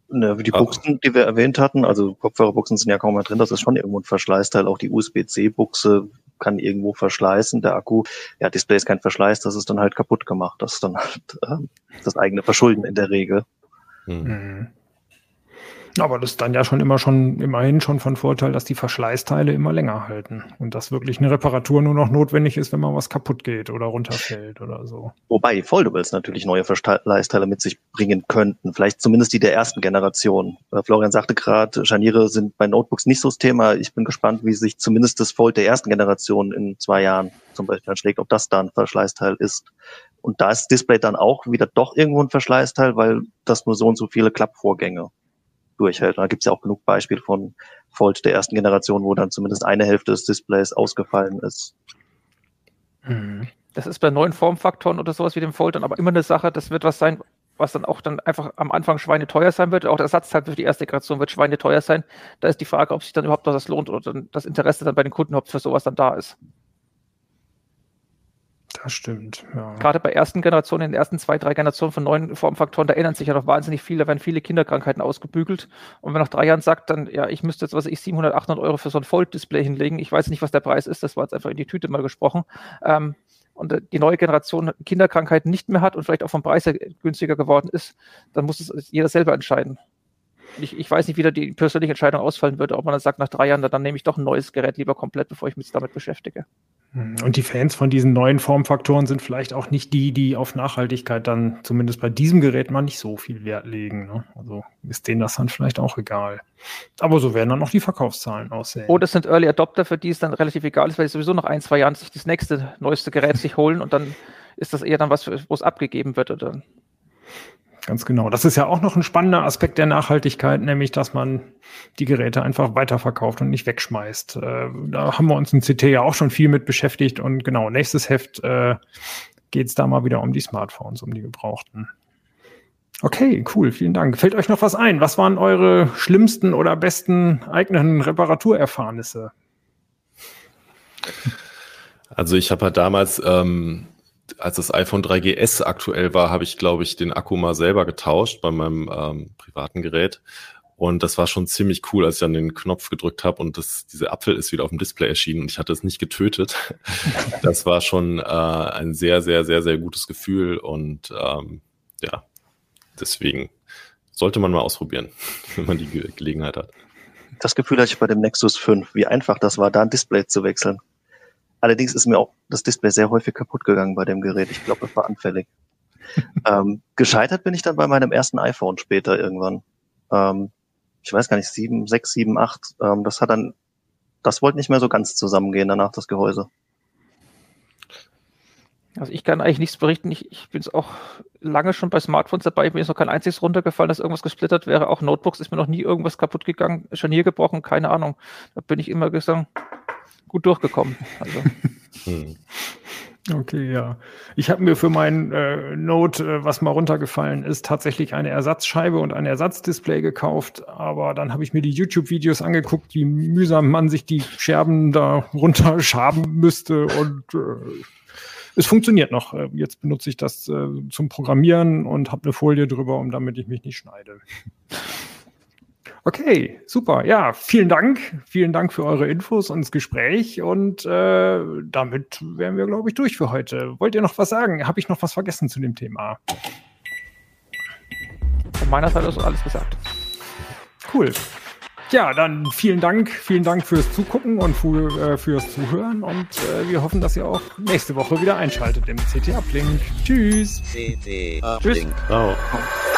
Ne, die Buchsen, die wir erwähnt hatten, also Kopfhörerbuchsen sind ja kaum mehr drin, das ist schon irgendwo ein Verschleißteil. Auch die USB-C-Buchse kann irgendwo verschleißen. Der Akku, ja, Display ist kein Verschleiß, das ist dann halt kaputt gemacht. Das ist dann halt äh, das eigene Verschulden in der Regel. Hm. Aber das ist dann ja schon immer schon, immerhin schon von Vorteil, dass die Verschleißteile immer länger halten und dass wirklich eine Reparatur nur noch notwendig ist, wenn mal was kaputt geht oder runterfällt oder so. Wobei Foldables natürlich neue Verschleißteile mit sich bringen könnten, vielleicht zumindest die der ersten Generation. Äh, Florian sagte gerade, Scharniere sind bei Notebooks nicht so das Thema. Ich bin gespannt, wie sich zumindest das Fold der ersten Generation in zwei Jahren zum Beispiel anschlägt, ob das da ein Verschleißteil ist. Und da ist Display dann auch wieder doch irgendwo ein Verschleißteil, weil das nur so und so viele Klappvorgänge durchhält. Und da gibt es ja auch genug Beispiele von Fold der ersten Generation, wo dann zumindest eine Hälfte des Displays ausgefallen ist. Mhm. Das ist bei neuen Formfaktoren oder sowas wie dem Fold dann aber immer eine Sache, das wird was sein, was dann auch dann einfach am Anfang schweineteuer sein wird. Auch der Ersatzteil für die erste Generation wird schweineteuer sein. Da ist die Frage, ob sich dann überhaupt noch das lohnt oder das Interesse dann bei den Kunden, ob für sowas dann da ist. Das stimmt, ja. Gerade bei ersten Generationen, in den ersten zwei, drei Generationen von neuen Formfaktoren, da ändern sich ja noch wahnsinnig viel, da werden viele Kinderkrankheiten ausgebügelt. Und wenn nach drei Jahren sagt, dann, ja, ich müsste jetzt, was ich, 700, 800 Euro für so ein Fold-Display hinlegen, ich weiß nicht, was der Preis ist, das war jetzt einfach in die Tüte mal gesprochen, ähm, und äh, die neue Generation Kinderkrankheiten nicht mehr hat und vielleicht auch vom Preis her günstiger geworden ist, dann muss es jeder selber entscheiden. Ich, ich weiß nicht, wie da die persönliche Entscheidung ausfallen würde, ob man dann sagt, nach drei Jahren, dann, dann nehme ich doch ein neues Gerät lieber komplett, bevor ich mich damit beschäftige. Und die Fans von diesen neuen Formfaktoren sind vielleicht auch nicht die, die auf Nachhaltigkeit dann zumindest bei diesem Gerät mal nicht so viel Wert legen. Ne? Also ist denen das dann vielleicht auch egal. Aber so werden dann auch die Verkaufszahlen aussehen. Oder es sind Early Adopter, für die es dann relativ egal ist, weil sie sowieso nach ein, zwei Jahren sich das nächste, neueste Gerät sich holen und dann ist das eher dann was, wo es abgegeben wird oder Ganz genau. Das ist ja auch noch ein spannender Aspekt der Nachhaltigkeit, nämlich, dass man die Geräte einfach weiterverkauft und nicht wegschmeißt. Äh, da haben wir uns in CT ja auch schon viel mit beschäftigt und genau, nächstes Heft äh, geht es da mal wieder um die Smartphones, um die gebrauchten. Okay, cool, vielen Dank. Fällt euch noch was ein? Was waren eure schlimmsten oder besten eigenen Reparaturerfahrnisse? Also ich habe halt damals ähm, als das iPhone 3GS aktuell war, habe ich, glaube ich, den Akku mal selber getauscht bei meinem ähm, privaten Gerät. Und das war schon ziemlich cool, als ich dann den Knopf gedrückt habe und das, dieser Apfel ist wieder auf dem Display erschienen und ich hatte es nicht getötet. [LAUGHS] das war schon äh, ein sehr, sehr, sehr, sehr gutes Gefühl und ähm, ja, deswegen sollte man mal ausprobieren, [LAUGHS] wenn man die Ge Gelegenheit hat. Das Gefühl hatte ich bei dem Nexus 5, wie einfach das war, da ein Display zu wechseln. Allerdings ist mir auch das Display sehr häufig kaputt gegangen bei dem Gerät. Ich glaube, es war anfällig. [LAUGHS] ähm, gescheitert bin ich dann bei meinem ersten iPhone später irgendwann. Ähm, ich weiß gar nicht, sieben, sechs, sieben, acht. Ähm, das hat dann, das wollte nicht mehr so ganz zusammengehen danach, das Gehäuse. Also ich kann eigentlich nichts berichten. Ich, ich bin auch lange schon bei Smartphones dabei. Mir ist noch kein einziges runtergefallen, dass irgendwas gesplittert wäre. Auch Notebooks ist mir noch nie irgendwas kaputt gegangen, Scharnier gebrochen, keine Ahnung. Da bin ich immer gesagt, gut durchgekommen. Also. [LAUGHS] Hm. Okay, ja. Ich habe mir für mein äh, Note, äh, was mal runtergefallen ist, tatsächlich eine Ersatzscheibe und ein Ersatzdisplay gekauft. Aber dann habe ich mir die YouTube-Videos angeguckt, wie mühsam man sich die Scherben da runterschaben müsste. Und äh, es funktioniert noch. Äh, jetzt benutze ich das äh, zum Programmieren und habe eine Folie drüber, um damit ich mich nicht schneide. Okay, super. Ja, vielen Dank. Vielen Dank für eure Infos und das Gespräch. Und äh, damit wären wir, glaube ich, durch für heute. Wollt ihr noch was sagen? Habe ich noch was vergessen zu dem Thema? Von meiner Seite ist alles gesagt. Cool. Ja, dann vielen Dank, vielen Dank fürs Zugucken und für, äh, fürs Zuhören und äh, wir hoffen, dass ihr auch nächste Woche wieder einschaltet im CT Uplink. Tschüss. CT Tschüss. Uplink. Ciao. Ciao.